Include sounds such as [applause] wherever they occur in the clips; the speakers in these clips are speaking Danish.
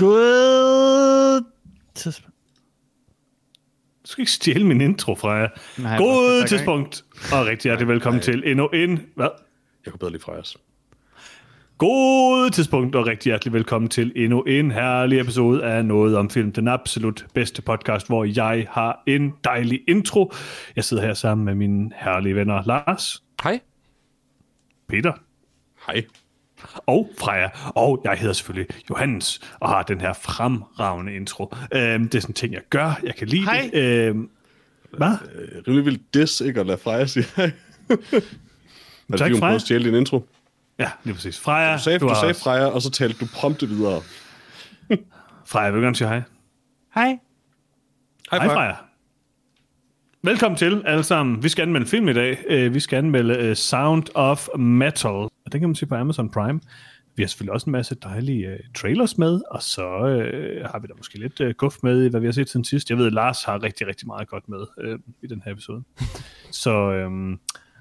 God tidspunkt. Du skal ikke stjæle min intro fra jer. Nej, God tidspunkt. Og rigtig hjertelig velkommen til endnu en... Hvad? Jeg kunne bedre lide Frejas. God tidspunkt, og rigtig hjertelig velkommen til endnu en herlig episode af Noget om Film. Den absolut bedste podcast, hvor jeg har en dejlig intro. Jeg sidder her sammen med mine herlige venner Lars, Hej. Peter Hej. og Freja. Og jeg hedder selvfølgelig Johannes, og har den her fremragende intro. Øhm, det er sådan en ting, jeg gør. Jeg kan lide Hej. det. Øhm, hvad? Øh, rimelig vildt dis ikke at lade Freja sige hej. [laughs] Er det Tak, fordi, hun prøvede at stjæle din intro? Ja, lige præcis. Freja, Du sagde, du, har sagde også- Freja, og så talte du prompte videre. Freja, vil du gerne sige hej? Hej. Hej Freja. Velkommen til alle sammen. Vi skal anmelde film i dag. Uh, vi skal anmelde uh, Sound of Metal. Og den kan man se på Amazon Prime. Vi har selvfølgelig også en masse dejlige uh, trailers med, og så uh, har vi da måske lidt uh, guf med i, hvad vi har set siden sidst. Jeg ved, at Lars har rigtig, rigtig meget godt med uh, i den her episode. så um,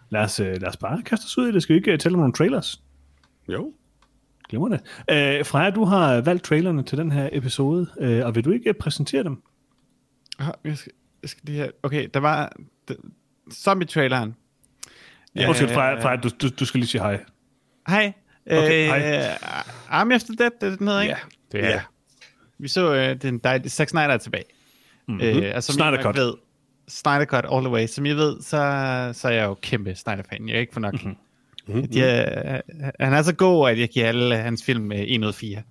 lad, os, uh, lad os bare kaste os ud i det. Skal vi ikke uh, tælle om nogle trailers? Jo. Glimrende. Uh, Freja, du har valgt trailerne til den her episode, uh, og vil du ikke uh, præsentere dem? Ah, Jeg skal, jeg skal lige have, okay, der var d- zombie-traileren. Ja, Undskyld, Freja, Freja du, du, du skal lige sige hej. Hej. Okay, øh, hej. Army After Death, det er den hedder, ikke? Det er. Vi så øh, den dejlige, Zack Snyder er tilbage. Mm-hmm. Øh, som Snyder Cut. Ved, Snyder Cut all the way. Som jeg ved, så, så er jeg jo kæmpe Snyder-fan. Jeg er ikke for nok. Mhm. Mm-hmm. De er, han er så god, at jeg giver alle hans film øh, 1 ud af 4.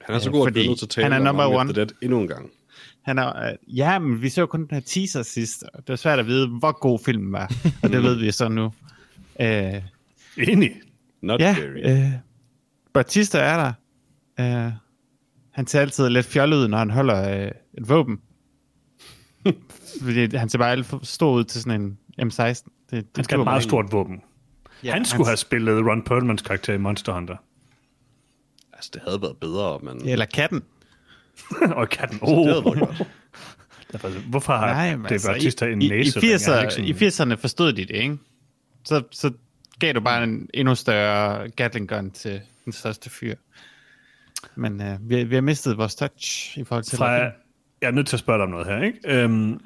Han er så Øh, god, at vi er nødt til at tale han er om number. After Dead endnu en gang. Han er, øh, ja, men vi så jo kun den her teaser sidst, og det var svært at vide, hvor god filmen var. og det ved vi så nu. Øh, Enig. Not ja, very. øh, Batista er der. Øh, han ser altid lidt fjollet ud, når han holder øh, et våben. Fordi han ser bare alt for stor ud til sådan en M16. Det, det Han skal have et meget stort våben. Ja, han skulle have spillet Ron Perlmans karakter i Monster Hunter. Altså, det havde været bedre, men... ikke. Eller katten. [laughs] og katten. Det havde Oh. været godt. [laughs] Derfor, hvorfor har Nej, det altså, Batista en i, i, næse? i, 80'erne, I 80'erne forstod de det, ikke? Så, så gav du bare en endnu større Gatling gun til den største fyr. Men øh, vi, vi har mistet vores touch i forhold til... Fra, jeg er nødt til at spørge dig om noget her. Ikke? Øhm,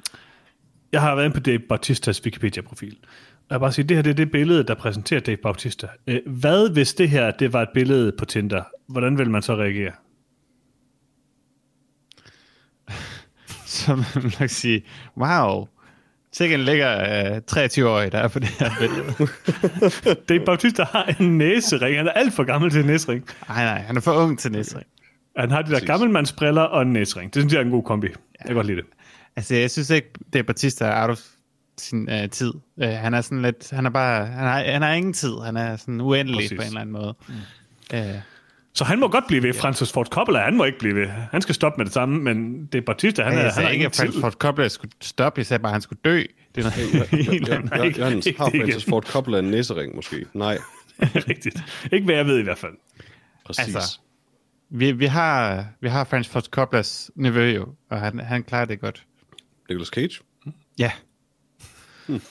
jeg har været inde på Dave Bautistas Wikipedia-profil. Og jeg bare sige, det her det er det billede, der præsenterer Dave Bautista. Øh, hvad hvis det her det var et billede på Tinder? Hvordan vil man så reagere? [laughs] Så man vil nok sige, wow, sikkert en lækker øh, 23-årig, der er på det her billede. [laughs] Dave Bautista har en næsering. Han er alt for gammel til næsering. nej, nej, han er for ung til næste. Han har de der gammelmandsbriller og en næsering. Det synes jeg er en god kombi. Jeg kan godt lide det. Altså, jeg synes ikke, det er Batista er out of sin øh, tid. Øh, han er sådan lidt, han er bare, han har, han har ingen tid. Han er sådan uendelig Præcis. på en eller anden måde. Mm. Øh, Så han må godt blive ved. Francis Ford Coppola, han må ikke blive ved. Han skal stoppe med det samme, men det er Batista, han, han er, jeg han har ikke, ingen at tid. Francis Ford Coppola skulle stoppe. Jeg sagde bare, at han skulle dø. Det er noget ikke har Francis. Ford Coppola en næsering måske? Nej, [laughs] Rigtigt. Ikke hvad jeg ved i hvert fald. præcis. Altså. Vi, vi, har, vi har Francis Ford Coppolas nevø jo, og han, han klarer det godt. Nicolas Cage? Ja. Hmm.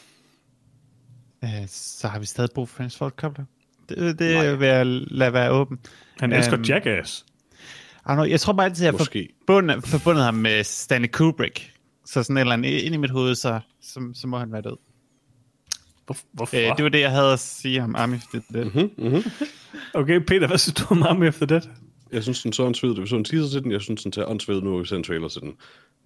Øh, så har vi stadig brug for Francis Ford Coppola. Det, det vil jeg lade være åben. Han elsker Øhm, Jackass. Know, jeg tror bare altid, at jeg har Måske. forbundet, forbundet ham med Stanley Kubrick. Så sådan et eller andet ind i mit hoved, så, så, så må han være død. Hvor, hvorfor? Øh, det var det, jeg havde at sige om Army. Det, det. Mm-hmm. Okay, Peter, hvad synes du om Army After That? Jeg synes, den så åndssved. Vi så en teaser til den. Jeg synes, den ser åndssved nu, vi ser en trailer til den.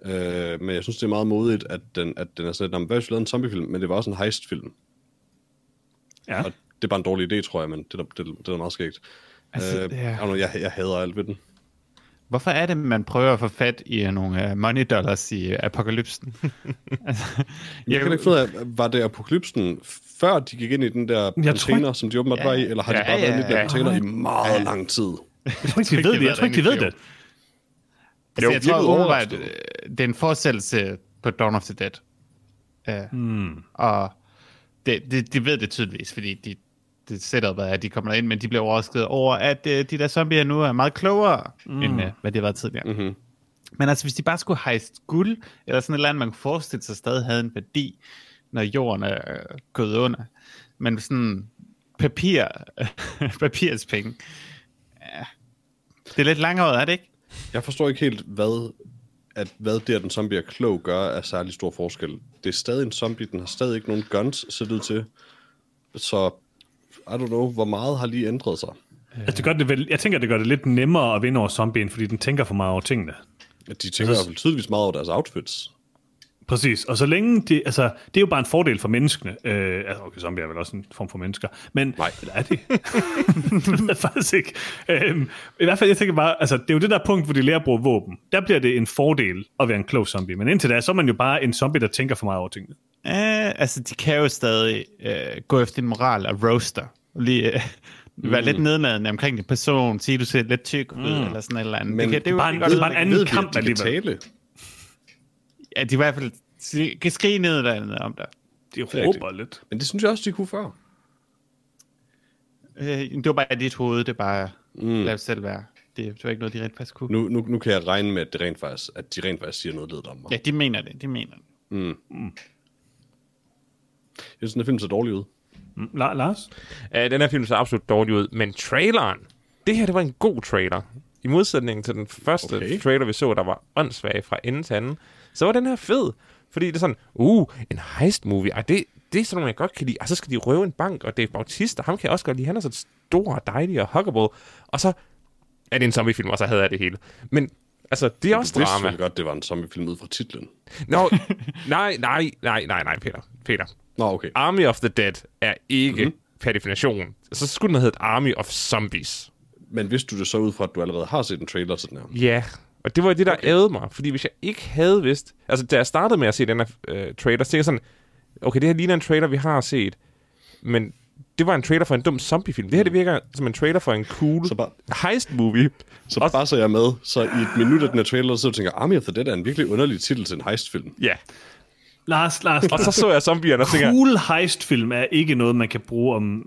Øh, men jeg synes, det er meget modigt, at den, at den er sådan, at hvad hvis vi lavede en zombiefilm, men det var også en heistfilm. Ja. Og det er bare en dårlig idé, tror jeg, men det er, det, det er meget skægt. Altså, øh, ja. Jeg, jeg hader alt ved den. Hvorfor er det, man prøver at få fat i uh, nogle uh, money dollars i uh, apokalypsen? [laughs] altså, Jeg kan ikke finde ud af, var det apokalypsen, før de gik ind i den der tror container, ikke- som de åbenbart Ja. var i, eller har de Ja, bare været ja, i den der ja. container i meget lang tid? Jeg tror ikke, de ved det. Jeg tror ikke, de ved det. Altså, jo jeg tror øh, det er en fortsættelse på Dawn of the Dead. Uh, Hmm. Og det, det, de ved det tydeligvis, fordi de, det setup er, at de kommer ind, men de bliver overrasket over, at øh, de der zombier nu er meget klogere, mm. end øh, hvad det var tidligere. Mm-hmm. Men altså, hvis de bare skulle hejse guld, eller sådan et eller andet, man kunne forestille sig stadig havde en værdi, når jorden er øh, gået under. Men sådan papir, [laughs] papirspenge, det er lidt langhåret, er det ikke? Jeg forstår ikke helt, hvad, at, hvad det, at den zombie er klog, gør er særlig stor forskel. Det er stadig en zombie, den har stadig ikke nogen guns set ud til. Så, I don't know, hvor meget har lige ændret sig. Altså, det gør det vel, jeg tænker, det gør det lidt nemmere at vinde over zombien, fordi den tænker for meget over tingene. De tænker i hvert fald tydeligvis meget over deres outfits. Præcis, og så længe det, altså, det er jo bare en fordel for menneskene. Øh, altså, okay, zombie er vel også en form for mennesker, men Nej. [laughs] Eller er det? det ved jeg faktisk ikke. Øhm, I hvert fald, jeg tænker bare, altså, det er jo det der punkt, hvor de lærer at bruge våben. Der bliver det en fordel at være en klog zombie, men indtil da, så er man jo bare en zombie, der tænker for meget over tingene. Uh, altså, de kan jo stadig uh, gå efter moral og roaster. Lige, uh, [laughs] være mm. lidt nedladende omkring din person, sige, du ser lidt tyk ud, mm. eller sådan et eller andet. Men det, kan, det er jo bare en- det er bare en anden Ved kamp at de kan alligevel. tale? Ja, de i hvert fald kan skrige nedladende om dig. De er råber lidt. Men det synes jeg også, de kunne før. Uh, det var bare dit hoved, det er bare, mm. lad det selv være. Det, det var ikke noget, de rent faktisk kunne. Nu, nu, nu kan jeg regne med, at, det rent faktisk, at de rent faktisk siger noget ledet om mig. Ja, de mener det, de mener det. Jeg synes, den her film så dårlig ud. Mm, La- Lars? Uh, den her film så absolut dårlig ud, men traileren, det her, det var en god trailer. I modsætning til den første okay. trailer, vi så, der var åndssvag fra ende til anden, så var den her fed. Fordi det er sådan, uh, en heist movie, Ej, det, det er sådan noget, jeg godt kan lide. Og så skal de røve en bank, og Dave Bautista, ham kan jeg også godt lide. Han er så stor og dejlig og huggable. Og så er det en zombiefilm, og så havde jeg det hele. Men altså, det er også Du vidste drama. selvfølgelig godt, det var en zombiefilm ud fra titlen. Nå, [laughs] nej, nej, nej, nej, nej, Peter. Peter. Nå, okay. Army of the Dead er ikke Mhm. mm-hmm. per definition. Så skulle den have heddet Army of Zombies. Men vidste du det så ud fra, at du allerede har set en trailer til den her? Ja, og det var det, der okay. ærede mig. Fordi hvis jeg ikke havde vidst... Altså, da jeg startede med at se den her øh, trailer, så tænkte jeg sådan, okay, det her ligner en trailer, vi har set. Men det var en trailer for en dum zombiefilm. Det her, det virker som en trailer for en cool Så bare, heist-movie. så Også- bare så jeg med, så i et minut af den her trailer, så tænker jeg, Army of the Dead er en virkelig underlig titel til en heistfilm. Ja, Lars, Lars, og så så jeg zombierne og tænker, cool heist-film er ikke noget, man kan bruge om,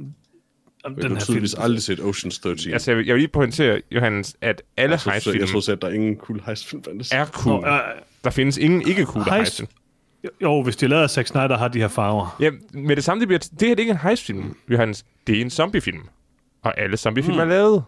Jeg den har her tydeligvis film. aldrig set Ocean's 13. altså, jeg vil, jeg vil lige pointere, Johannes, at alle jeg, jeg, heistfilm jeg troede, at der er ingen cool heistfilm fandtes. er cool. Nå, øh, Der findes ingen ikke cool Heist- heistfilm. jo, hvis de lader Zack Snyder har de her farver. Ja, med det samme, det bliver, det her det er ikke en heistfilm, Johannes. Det er en zombiefilm. Og alle zombiefilm Hmm. er lavet.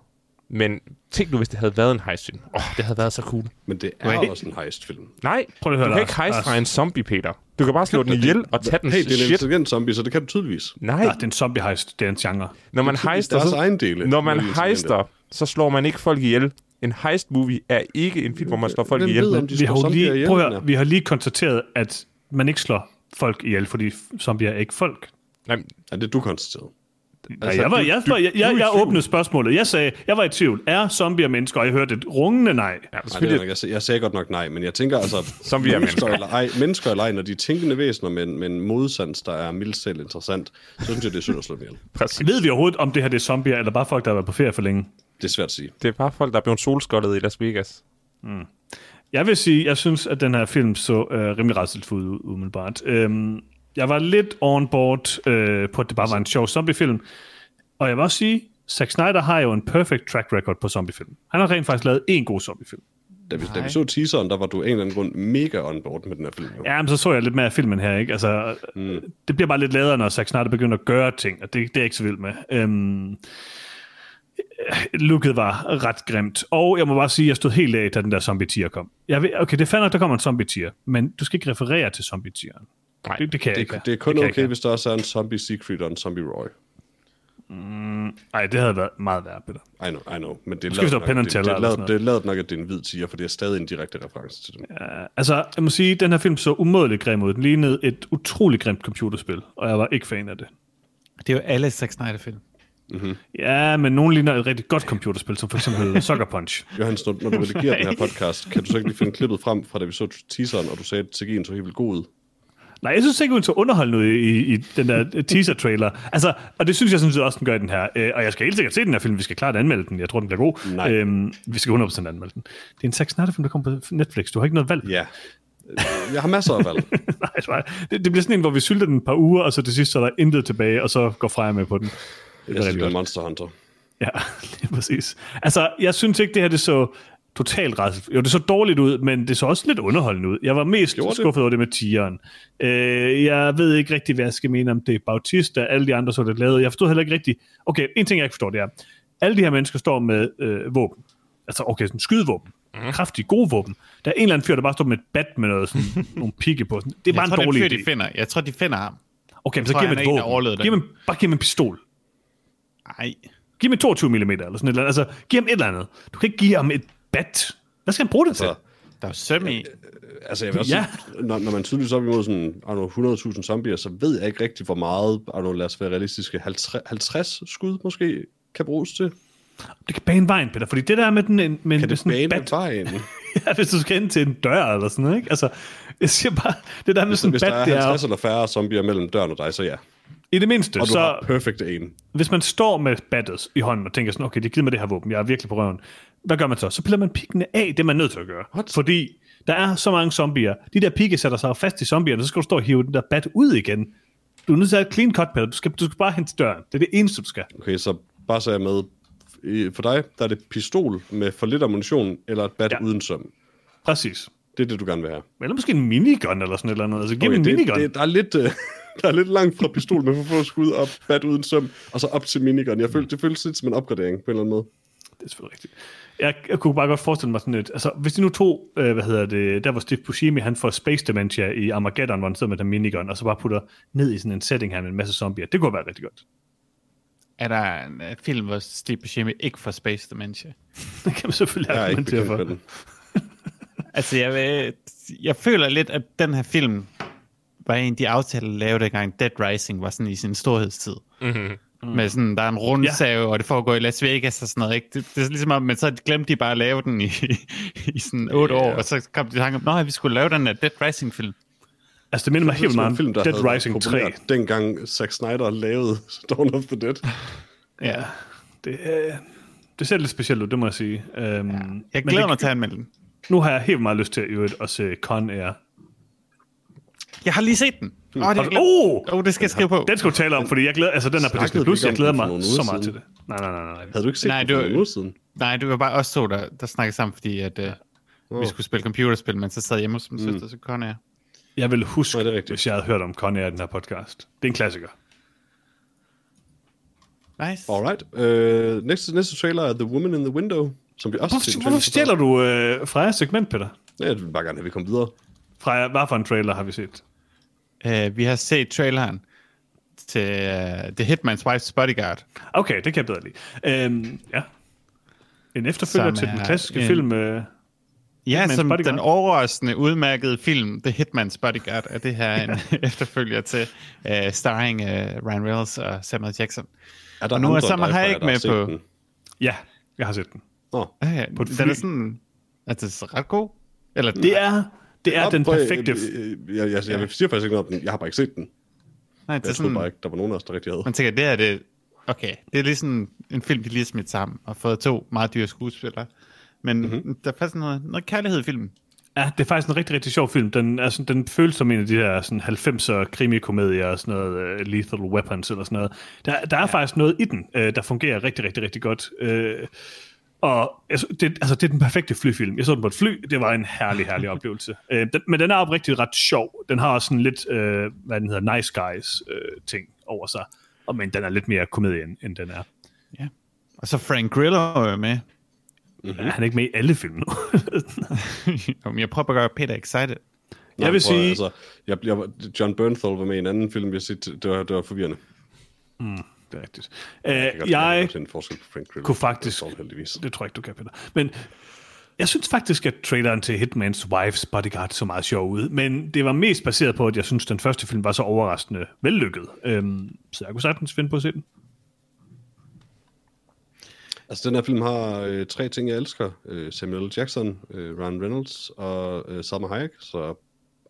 Men tænk nu, hvis det havde været en heistfilm. Åh, oh, det havde været så cool. Men det Du er er helt- også en heistfilm. Nej, Prøv lige at du høre, kan ikke Lars. fra en zombie, Peter. Du kan bare slå den ihjel og tage den Hey, det er en intelligent zombie, så det kan du tydeligvis. Nej, Nej, det er en zombie heist, det er en genre. når man er heister, så, egen dele. når man er heister, så slår man ikke folk ihjel. En heist-movie er ikke en film, hvor man slår folk Hvem ihjel. ved, Vi har, lige, prøv at vi har lige konstateret, at man ikke slår folk ihjel, fordi zombier er ikke folk. Nej, Ja, det er du konstateret. Altså, jeg, var, du- jeg, du- jeg, jeg, jeg åbnede spørgsmålet. Jeg sagde, jeg var i tvivl. Er zombier mennesker? Og jeg hørte et rungende nej. ja, Nej, det er jeg, jeg sagde godt nok nej, men jeg tænker altså, [laughs] Zombier er mennesker, mennesker. eller ej, mennesker eller ej, når de er tænkende væsener med, en- med en modsans, der er mildt selv interessant, så synes jeg, det er synd at slå ihjel. [laughs] Præcis. Ved vi overhovedet, om det her det er zombier, eller bare folk, der har været på ferie for længe? Det er svært at sige. Det er bare folk, der er blevet solskoldet i Las Vegas. Jeg vil sige, jeg synes, at den her film så øh, rimelig rædselsfuld ud, umiddelbart. Øhm, jeg var lidt on board øh, på, at det bare var en sjov zombiefilm. Og jeg vil også sige, Zack Snyder har jo en perfect track record på zombiefilm. Han har rent faktisk lavet en god zombiefilm. Da vi, da vi så teaseren, der var du af en eller anden grund mega on board med den her film. Jo. Ja, men så så jeg lidt mere af filmen her, ikke? Altså, mm. det bliver bare lidt ladere, når Zack Snyder begynder at gøre ting, og det, det er jeg ikke så vild med. Øhm, looket var ret grimt. Og jeg må bare sige, at jeg stod helt af, da den der zombie tier kom. Jeg ved, okay, det er fandme, at der kommer en zombie tier, men du skal ikke referere til zombie tieren. Nej, Det, det kan jeg Det, ikke. er- det er kun jeg okay, hvis der også er en zombie Siegfried og en zombie Roy. Nej, det havde været meget værd, Peter. I know, I know. Men det er lavet så nok, det, det, er lavet, det er lavet nok, at det er en hvid tiger, for det er stadig en direkte reference til dem. Ja. Altså, jeg må sige, at den her film så umådeligt grim ud. Den lignede et utroligt grimt computerspil, og jeg var ikke fan af det. Det er jo alle Zack Snyder-film. Ja, men nogen ligner et rigtig godt computerspil, som for eksempel [laughs] Sucker Punch. Johannes, når, når du redigerer den her podcast, kan du så ikke lige finde klippet frem fra da vi så teaseren, og du sagde, at CG'en så helt vildt god ud? Nej, jeg synes ikke, hun så underholdende ud i, i, den der teaser-trailer. Altså, og det synes jeg sådan set også, den gør i den her. Øh, og jeg skal helt sikkert se den her film. Vi skal klart anmelde den. Jeg tror, den bliver god. Nej. Øhm, vi skal 100% anmelde den. Det er en Zack Snyder-film, der kommer på Netflix. Du har ikke noget valg. Ja. Jeg har masser af valg. [laughs] Nej, det, det bliver sådan en, hvor vi sylter den et par uger, og så til sidst så er der intet tilbage, og så går Freja med på den. Det Jeg er synes, rigtig det er. Monster Hunter. Ja, [laughs] lige præcis. Altså, jeg synes ikke, det her det så totalt rædsel. Jo, det så dårligt ud, men det så også lidt underholdende ud. Jeg var mest Gjorde det? skuffet over det med tigeren. Øh, jeg ved ikke rigtig, hvad jeg skal mene om det. Bautista, alle de andre så det lavet. Jeg forstod heller ikke rigtig... Okay, en ting, jeg ikke forstår, det er, alle de her mennesker står med øh, våben. Altså, okay, sådan skydevåben. Mm. Kraftige, gode våben. Der er en eller anden fyr, der bare står med et bat med noget, sådan, [laughs] nogle pigge på. Sådan. Det er bare jeg tror, en dårlig det er en fyr, idé. de finder. Jeg tror, de finder ham. Okay, men så tror, giv mig et våben. Giv mig, bare giv mig en pistol. Nej. Giv mig 22 mm eller sådan et eller andet. Altså, giv ham et eller andet. Du kan ikke give ham et bat. Hvad skal han bruge det til? Så, Der er søm i. altså, jeg vil også Ja. sige, når, når man tydeligvis op imod sådan, know, 100.000 zombier, så ved jeg ikke rigtig, hvor meget, know, lad os være realistiske, 50, 50 skud måske kan bruges til. Det kan bane vejen, Peter, fordi det der med, den, med, Kan med det sådan en bane bat, vejen? [laughs] ja, hvis du skal ind til en dør eller sådan noget, ikke? Altså, jeg siger bare, det der med sådan en Hvis der bat, er det er 50 jo- eller færre zombier mellem døren og dig, så ja. I det mindste, Og du så har perfect aim. hvis man står med battet i hånden og tænker sådan, okay, det giver mig det her våben, jeg er virkelig på røven. Hvad gør man så? Så piller man piggene af, det er man nødt til at gøre. What? Fordi der er så mange zombier. De der pigge sætter sig fast i zombierne, så skal du stå og hive den der bat ud igen. Du er nødt til at have et clean cut, Peter. Du skal, du skal bare hen til døren. Det er det eneste, du skal. Okay, så bare så jeg med. For dig, der er det pistol med for lidt ammunition, eller et bat Ja. uden søm. Præcis. Det er det, du gerne vil have. Eller måske en minigun eller sådan et eller andet. Altså, giv okay, Okay, en det, minigun. det, der, er lidt, øh, [laughs] der er lidt langt fra pistol med for få skud op, bat uden søm, og så op til minigun. Jeg følte, det føles lidt som en opgradering på en eller anden måde. Det er selvfølgelig rigtigt. Jeg, jeg kunne bare godt forestille mig sådan et... Altså, hvis de nu tog, øh, hvad hedder det, der hvor Steve Buscemi, han får Space Dementia i Armageddon, hvor han sidder med den minigun, og så bare putter ned i sådan en setting her med en masse zombier. Det kunne være rigtig godt. Er der en uh, film, hvor Steve Buscemi ikke får Space Dementia? [laughs] Det kan man selvfølgelig Jeg er ikke argumentere for. [laughs] Altså, jeg, vil, jeg føler lidt, at den her film var en af de aftaler, der lavede dengang Dead Rising var sådan i sin storhedstid. Mm-hmm. Mm. Med sådan, der er en rundsave, ja. og det foregår i Las Vegas og sådan noget. Ikke? Det, det er ligesom om, men så glemte de bare at lave den i, [laughs] i sådan otte Ja. år, og så kom de i tanke om, at vi skulle lave den her Dead Rising-film. Altså, det minder mig helt meget om en film, der Dead Rising 3. populært, Dengang Zack Snyder lavede [laughs] Dawn of the Dead. Ja, det, øh, det ser lidt specielt ud, det må jeg sige. Um, ja. Jeg glæder det, mig til at anmelde den. Nu har jeg helt meget lyst til at, øvrigt at se Con Air. Jeg har lige set den. Åh, oh, det, Har du- Oh! oh, det skal jeg skrive på. Den skal du tale om, fordi jeg glæder, altså den er på Disney+, Plus, jeg glæder mig så meget til det. Nej, nej, nej, nej. Havde du ikke set Nej, den det for uger siden? Nej, det var bare os to, der, der snakkede sammen, fordi at, uh, Åh. vi skulle spille computerspil, men så sad jeg hjemme hos min mm. søster, så kon jeg. Jeg vil huske, det rigtigt. hvis jeg havde hørt om Con Air i den her podcast. Det er en klassiker. Nice. Alright. Uh, næste, næste trailer er The Woman in the Window, som vi også Hvorfor, hvorfor stjæler du øh, Frejas segment, Peter? Ja, jeg vil bare gerne have, at vi kommer videre. Freja, hvad for en trailer har vi set? Uh, vi har set traileren til uh, The Hitman's Wife's Bodyguard. Okay, det kan jeg bedre lide. Øhm, ja. En efterfølger Som til den klassiske en- film. Øh, Ja, Hitman's som Bodyguard. den overraskende udmærkede film The Hitman's Bodyguard, er det her en [laughs] efterfølger til, uh, starring uh, Ryan Reynolds og Samuel Jackson. Er der Og nu er dig, Hayek med på- den? ja, jeg har set den. Ja, ja, På den fly. er sådan, altså ret god. Eller, Det er, det er den perfekte... øh, øh, Jeg, jeg, jeg, jeg siger faktisk ikke noget om den. Jeg har bare ikke set den. nej, det er Jeg troede sådan, bare ikke, der var nogen af os, der rigtig havde. man tænker, det er det, okay, det er ligesom en film, de lige har smidt sammen, og fået to meget dyre skuespillere. Men Mhm. mm-hmm. der er faktisk noget, noget kærlighed i filmen. Ja, det er faktisk en rigtig, rigtig sjov film. Den, er sådan, den føles som en af de her sådan 90'er krimikomedier og sådan noget, uh, Lethal Weapons eller sådan noget. Der, der er ja. faktisk noget i den, uh, der fungerer rigtig, rigtig, rigtig godt. Uh, og altså, det, altså, det er den perfekte flyfilm. Jeg så den på et fly, det var en herlig, herlig oplevelse. Uh, [laughs] den, men den er oprigtigt ret sjov. Den har også sådan lidt, uh, hvad den hedder, nice guys uh, ting over sig. Og, men den er lidt mere komedie, end, end den er. Ja. Og så Frank Grillo er med. Mm. Han er ikke med i alle film nu. [laughs] Jamen, jeg prøver at gøre Peter excited. jeg vil prøv, sige, Altså, jeg, jeg, John Bernthal var med i en anden film, jeg set, det, var, det var forvirrende. Det er rigtigt. Jeg, Uh, kan jeg godt en forskel på Frank Grillo. kunne faktisk- Bernthal, heldigvis. Det tror jeg ikke, du kan, Peter. Men jeg synes faktisk, at traileren til Hitman's Wife's Bodyguard så meget sjov ud, men det var mest baseret på, at jeg synes, at den første film var så overraskende vellykket. Øhm, så jeg kunne sagtens finde på at se den. Altså, den her film har øh, tre ting, jeg elsker. Øh, Samuel L. Jackson, øh, Ryan Reynolds og øh, Salma Hayek, så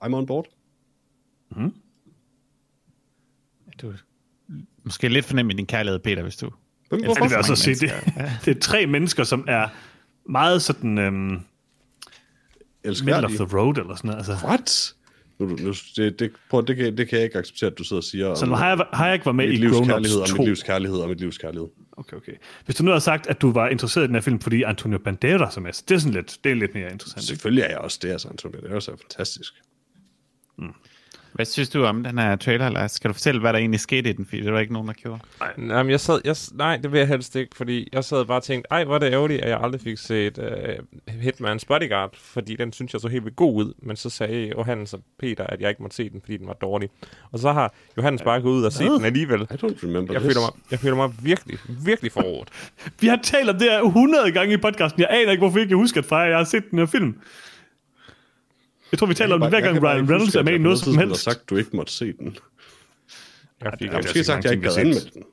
I'm on board. Du måske lidt fornem i din kærlighed, Peter, hvis du... Ja? Jeg vil også mange sige, det, det er tre mennesker, som er meget sådan øhm, middle of the road, eller sådan noget. Altså, What? Nu, nu, det, det, prøv, det, kan, det kan jeg ikke acceptere, at du sidder og siger Så jeg, har jeg ikke været med i Grown Ups og 2. mit livs kærlighed, og mit livs kærlighed. Okay, okay. Hvis du nu har sagt, at du var interesseret i den her film, fordi Antonio Banderas er med, så det er sådan lidt, det er lidt mere interessant. Selvfølgelig er jeg også det, altså, Antonio. Det er også fantastisk. Hvad synes du om den her trailer, Lars? Skal du fortælle, hvad der egentlig skete i den? Fordi det var ikke nogen, der gjorde. Nej, jeg sad, jeg, nej, det vil jeg helst ikke, fordi jeg sad bare og tænkte, ej, hvor er det ærgerligt, at jeg aldrig fik set uh, Hitman's Bodyguard, fordi den synes jeg så helt vildt god ud, men så sagde Johannes og Peter, at jeg ikke måtte se den, fordi den var dårlig. Og så har Johannes bare gået ud og set den alligevel. I don't remember Jeg this. føler, mig, jeg føler mig virkelig, virkelig forrådt. [laughs] Vi har talt om det her 100 gange i podcasten. Jeg aner ikke, hvorfor jeg ikke kan huske, at jeg har set den her film. Jeg tror, vi taler om det hver gang Ryan Reynolds er med i noget som helst. har sagt, du ikke måtte se den. Jeg Jeg har måske sagt, at jeg ikke gad har set. anmelde den.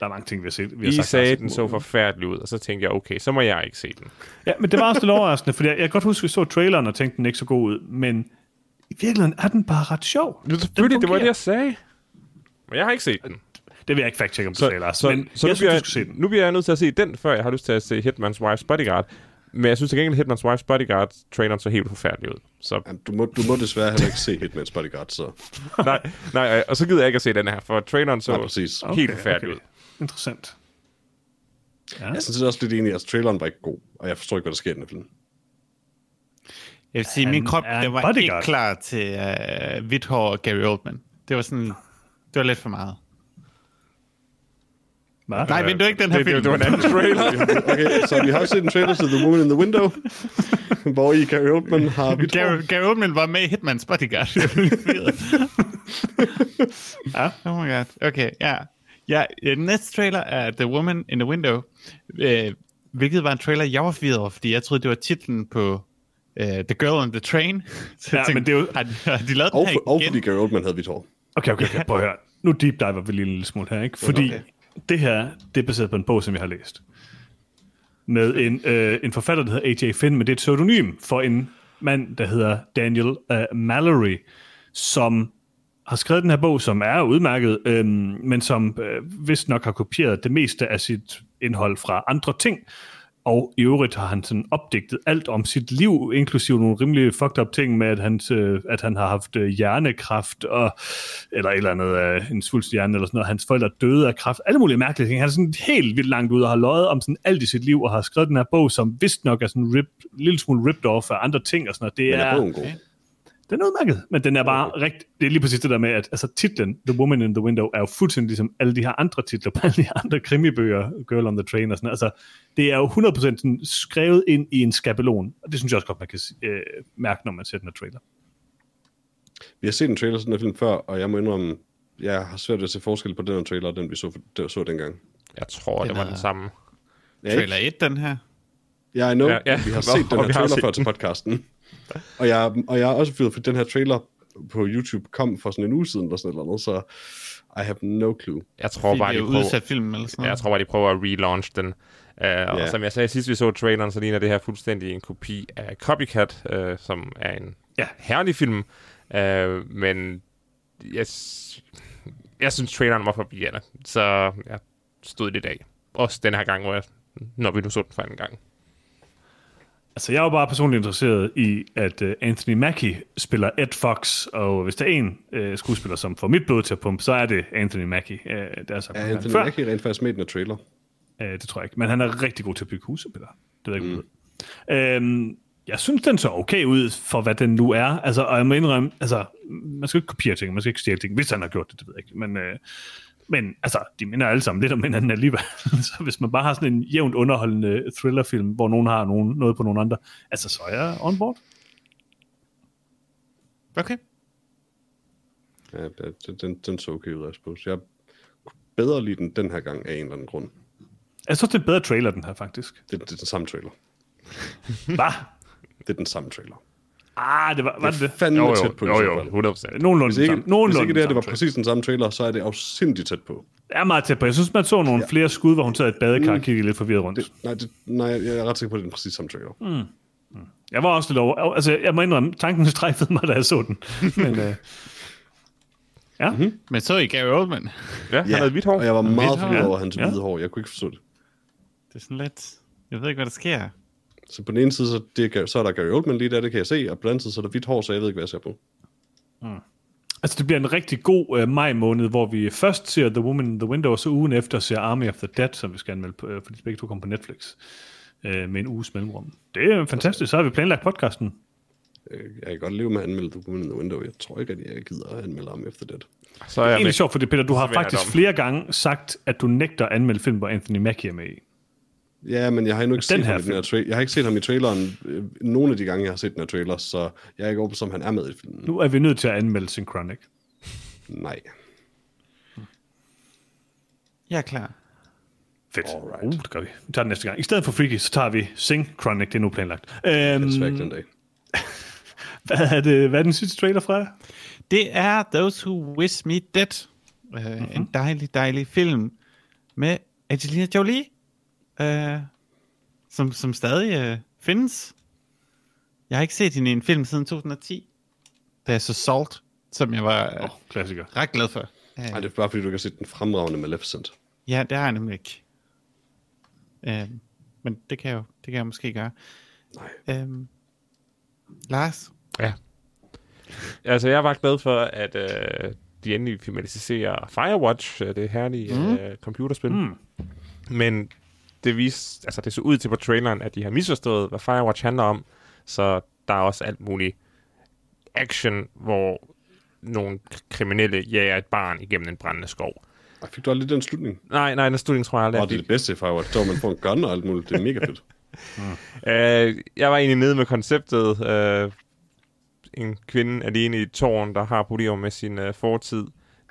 Der er mange ting, vi har set. Vi har I sagt, sagde, den så forfærdelig ud, og så tænkte jeg, okay, så må jeg ikke se den. Ja, men det var også lidt overraskende, fordi jeg, jeg kan godt huske, at vi så traileren og tænkte, den ikke så god ud, men i virkeligheden er den bare ret sjov. Det, selvfølgelig, det var det, jeg sagde. Men jeg har ikke set den. Det vil jeg ikke fact-check om, du sagde, Lars, så, men så jeg nu, synes, bliver, du skal se den. nu bliver jeg nødt til at se den, før jeg har lyst til at se Hitman's Wife's Bodyguard. Men jeg synes til gengæld, Hitman's Wife's Bodyguard traileren så helt forfærdelig ud. Så Jamen, Du må, du må desværre heller ikke se Hitman's Bodyguard, så... [laughs] nej, nej, og så gider jeg ikke at se den her, for traileren så Nej, præcis. okay, helt forfærdelig okay. ud. Interessant. Ja. Jeg synes også lidt enig, at traileren var ikke god, og jeg forstår ikke, hvad der sker i den film. Jeg vil sige, Han min krop den var bodyguard. ikke klar til uh, hvidt hår og Gary Oldman. Det var sådan, det var lidt for meget. Hva? Nej, vil du ikke den her Det, film? det, det var en anden [laughs] trailer. Okay, så vi har også set en trailer til The Woman in the Window, [laughs] hvor i Gary Oldman har hår. Gary, Gary Oldman var med i Hitman's Bodyguard. [laughs] Ja. Oh my god. Okay, ja. Ja, næste trailer er The Woman in the Window, øh, hvilket var en trailer, jeg var forvirret over, fordi jeg troede, det var titlen på uh, The Girl on the Train. Så Ja, jeg men det er jo- har, de- har de lavet Og, den her for, og igen? fordi Gary Oldman havde hvidt hår. Okay, okay, okay, prøv at høre. Nu deep diver vi lige en lille smule her, ikke? Fordi okay. Det her, det er baseret på en bog, som jeg har læst. Med en, øh, en forfatter, der hedder A.J. Finn, men det er et pseudonym for en mand, der hedder Daniel uh, Mallory, som har skrevet den her bog, som er udmærket, øhm, men som øh, vist nok har kopieret det meste af sit indhold fra andre ting. Og i øvrigt har han sådan opdigtet alt om sit liv, inklusive nogle rimelig fucked up ting med, at, hans, øh, at han har haft øh, hjernekræft, og, eller et eller andet, øh, en svulst hjerne eller sådan noget. Hans forældre døde af kræft. Alle mulige mærkelige ting. Han er sådan helt vildt langt ud og har løjet om sådan alt i sit liv, og har skrevet den her bog, som vist nok er sådan en lille smule ripped off af andre ting og sådan noget. Det Men er er, bogen god? Den er udmærket, men den er bare okay. rigtig, det er lige præcis det der med, at altså, titlen The Woman in the Window er jo fuldstændig ligesom alle de her andre titler på [laughs] alle de andre krimibøger, Girl on the Train og sådan. Altså, det er jo 100% sådan skrevet ind i en skabelon, og det synes jeg også godt, man kan øh, mærke, når man ser den her trailer. Vi har set en trailer til den her film før, og jeg må indrømme, jeg har svært ved at se forskel på den her trailer, og den vi så, der så dengang. Jeg tror, det Den var er- den samme. Ja? Trailer 1, den her. Ja, I know. Ja, Ja. Vi har set den [laughs] og her trailer set før den. til podcasten. Og, jeg, og jeg er også fyret, for den her trailer på YouTube kom for sådan en uge siden, eller sådan noget, så I have no clue. Jeg tror Fordi bare, det de er prøver, udsat film eller sådan Ja, jeg noget. tror bare, de prøver at relaunch den. Uh, Og Ja. som jeg sagde sidst, vi så traileren, så ligner det her fuldstændig en kopi af Copycat, uh, som er en Ja. herlig film. Uh, men jeg, jeg synes, traileren var forvirrende, så jeg stod lidt af. Også den her gang, hvor jeg, når vi nu så den for anden gang. Altså, jeg er jo bare personligt interesseret i, at uh, Anthony Mackie spiller Ed Fox, og hvis der er en uh, skuespiller, som får mit blod til at pumpe, så er det Anthony Mackie. Uh, det er så Er Anthony Mackie rent faktisk med i den trailer? Uh, det tror jeg ikke. Men han er rigtig god til at bygge huse, Peter. Det ved jeg ikke, mm. øhm, Jeg synes, den så okay ud for, hvad den nu er. Altså, og jeg må indrømme, altså, man skal ikke kopiere ting, man skal ikke stjæle ting. Hvis han har gjort det, det ved jeg ikke. Men, øh, men altså, de minder alle sammen lidt om hinanden alligevel. [laughs] så hvis man bare har sådan en jævnt underholdende thrillerfilm, hvor nogen har nogen, noget på nogen andre, altså, så er jeg on board. Okay. Ja, den, den, den så okay ud, I suppose. Jeg bedre lide den den her gang af en eller anden grund. Jeg synes, det er en bedre trailer, den her, faktisk. Det, det er den samme trailer. Hvad? Det er den samme trailer. Ah, det var, var det det? Fandme Jo, jo, tæt på jo, jo, fald. 100 procent. Nogenlunde Hvis ikke, sammen. hvis Nogenlunde ikke det her, det var samme præcis den samme trailer, så er det afsindigt tæt på. Jeg er meget tæt på. Jeg synes, man så nogle ja. flere skud, hvor hun sad i et badekar og kiggede lidt forvirret rundt. Det, nej, det, nej, jeg er ret sikker på, at det er den præcis samme trailer. Mm. Jeg var også lidt over... Altså, jeg må indrømme, tanken [laughs] strejfede mig, da jeg så den. Men, øh, [laughs] ja, mm-hmm. Men så i Gary Oldman. Ja, han havde hvidt hår. og jeg var meget forvirret ja. over hans Ja. hvide hår. Jeg kunne ikke forstå det. Det er sådan lidt... Jeg ved ikke, hvad der sker. Så på den ene side, så, det, er- så er der Gary Oldman lige der, det kan jeg se, og på den anden side, så er der hvidt hår, så jeg ved ikke, hvad jeg ser på. Altså, det bliver en rigtig god uh, maj måned, hvor vi først ser The Woman in the Window, og så ugen efter ser Army of the Dead, som vi skal anmelde, på, uh, fordi begge to kommer på Netflix, uh, med en uges mellemrum. Det er fantastisk. Så har vi planlagt podcasten. Øh, Jeg kan godt leve med at anmelde The Woman in the Window. Jeg tror ikke, at jeg gider at anmelde ham efter det. Så er Det er egentlig sjovt, fordi Peter, du har faktisk flere gange sagt, at du nægter at anmelde film, hvor Anthony Mackie er med i. Ja, men jeg har endnu ikke Den set her ham i den her tra- Jeg har ikke set ham i traileren øh, nogle af de gange, jeg har set den her trailer, så jeg er ikke overbevist om, han er med i filmen. Nu er vi nødt til at anmelde Synchronic. Nej. Jeg er klar. Fedt. Alright. Uh, det gør vi. Vi tager den næste gang. I stedet for Freaky, så tager vi Synchronic. Det er nu planlagt. Øhm, Svagt den dag. [laughs] hvad, er det, hvad er den sidste trailer fra? Det er Those Who Wish Me Dead. Uh, Mhm. mm-hmm. En dejlig, dejlig film med Angelina Jolie, uh, som, som stadig uh, findes. Jeg har ikke set hende i en film siden 2010, da jeg så Salt, som jeg var uh, Oh, klassiker. ret glad for. Nej, det er bare fordi, du kan se den fremragende Maleficent. Ja, det har jeg nemlig ikke. Uh, men det kan, jeg jo, det kan jeg måske gøre. Nej. Uh, Lars? Ja. Altså, jeg var glad for, at øh, de endelig filmatiserer Firewatch, øh, det herlige mm. øh, computerspil. Mm. Men det, vis, altså, det så ud til på traileren, at de har misforstået, hvad Firewatch handler om. Så der er også alt muligt action, hvor nogle kriminelle jager et barn igennem en brændende skov. Og fik du aldrig den slutning? Nej, nej, den slutning tror jeg aldrig. Og det er det bedste i Firewatch, der hvor man får en gun og alt muligt. Det er mega fedt. [laughs] Øh, jeg var egentlig nede med konceptet. Øh, en kvinde alene i tårn, der har problemer med sin øh, fortid.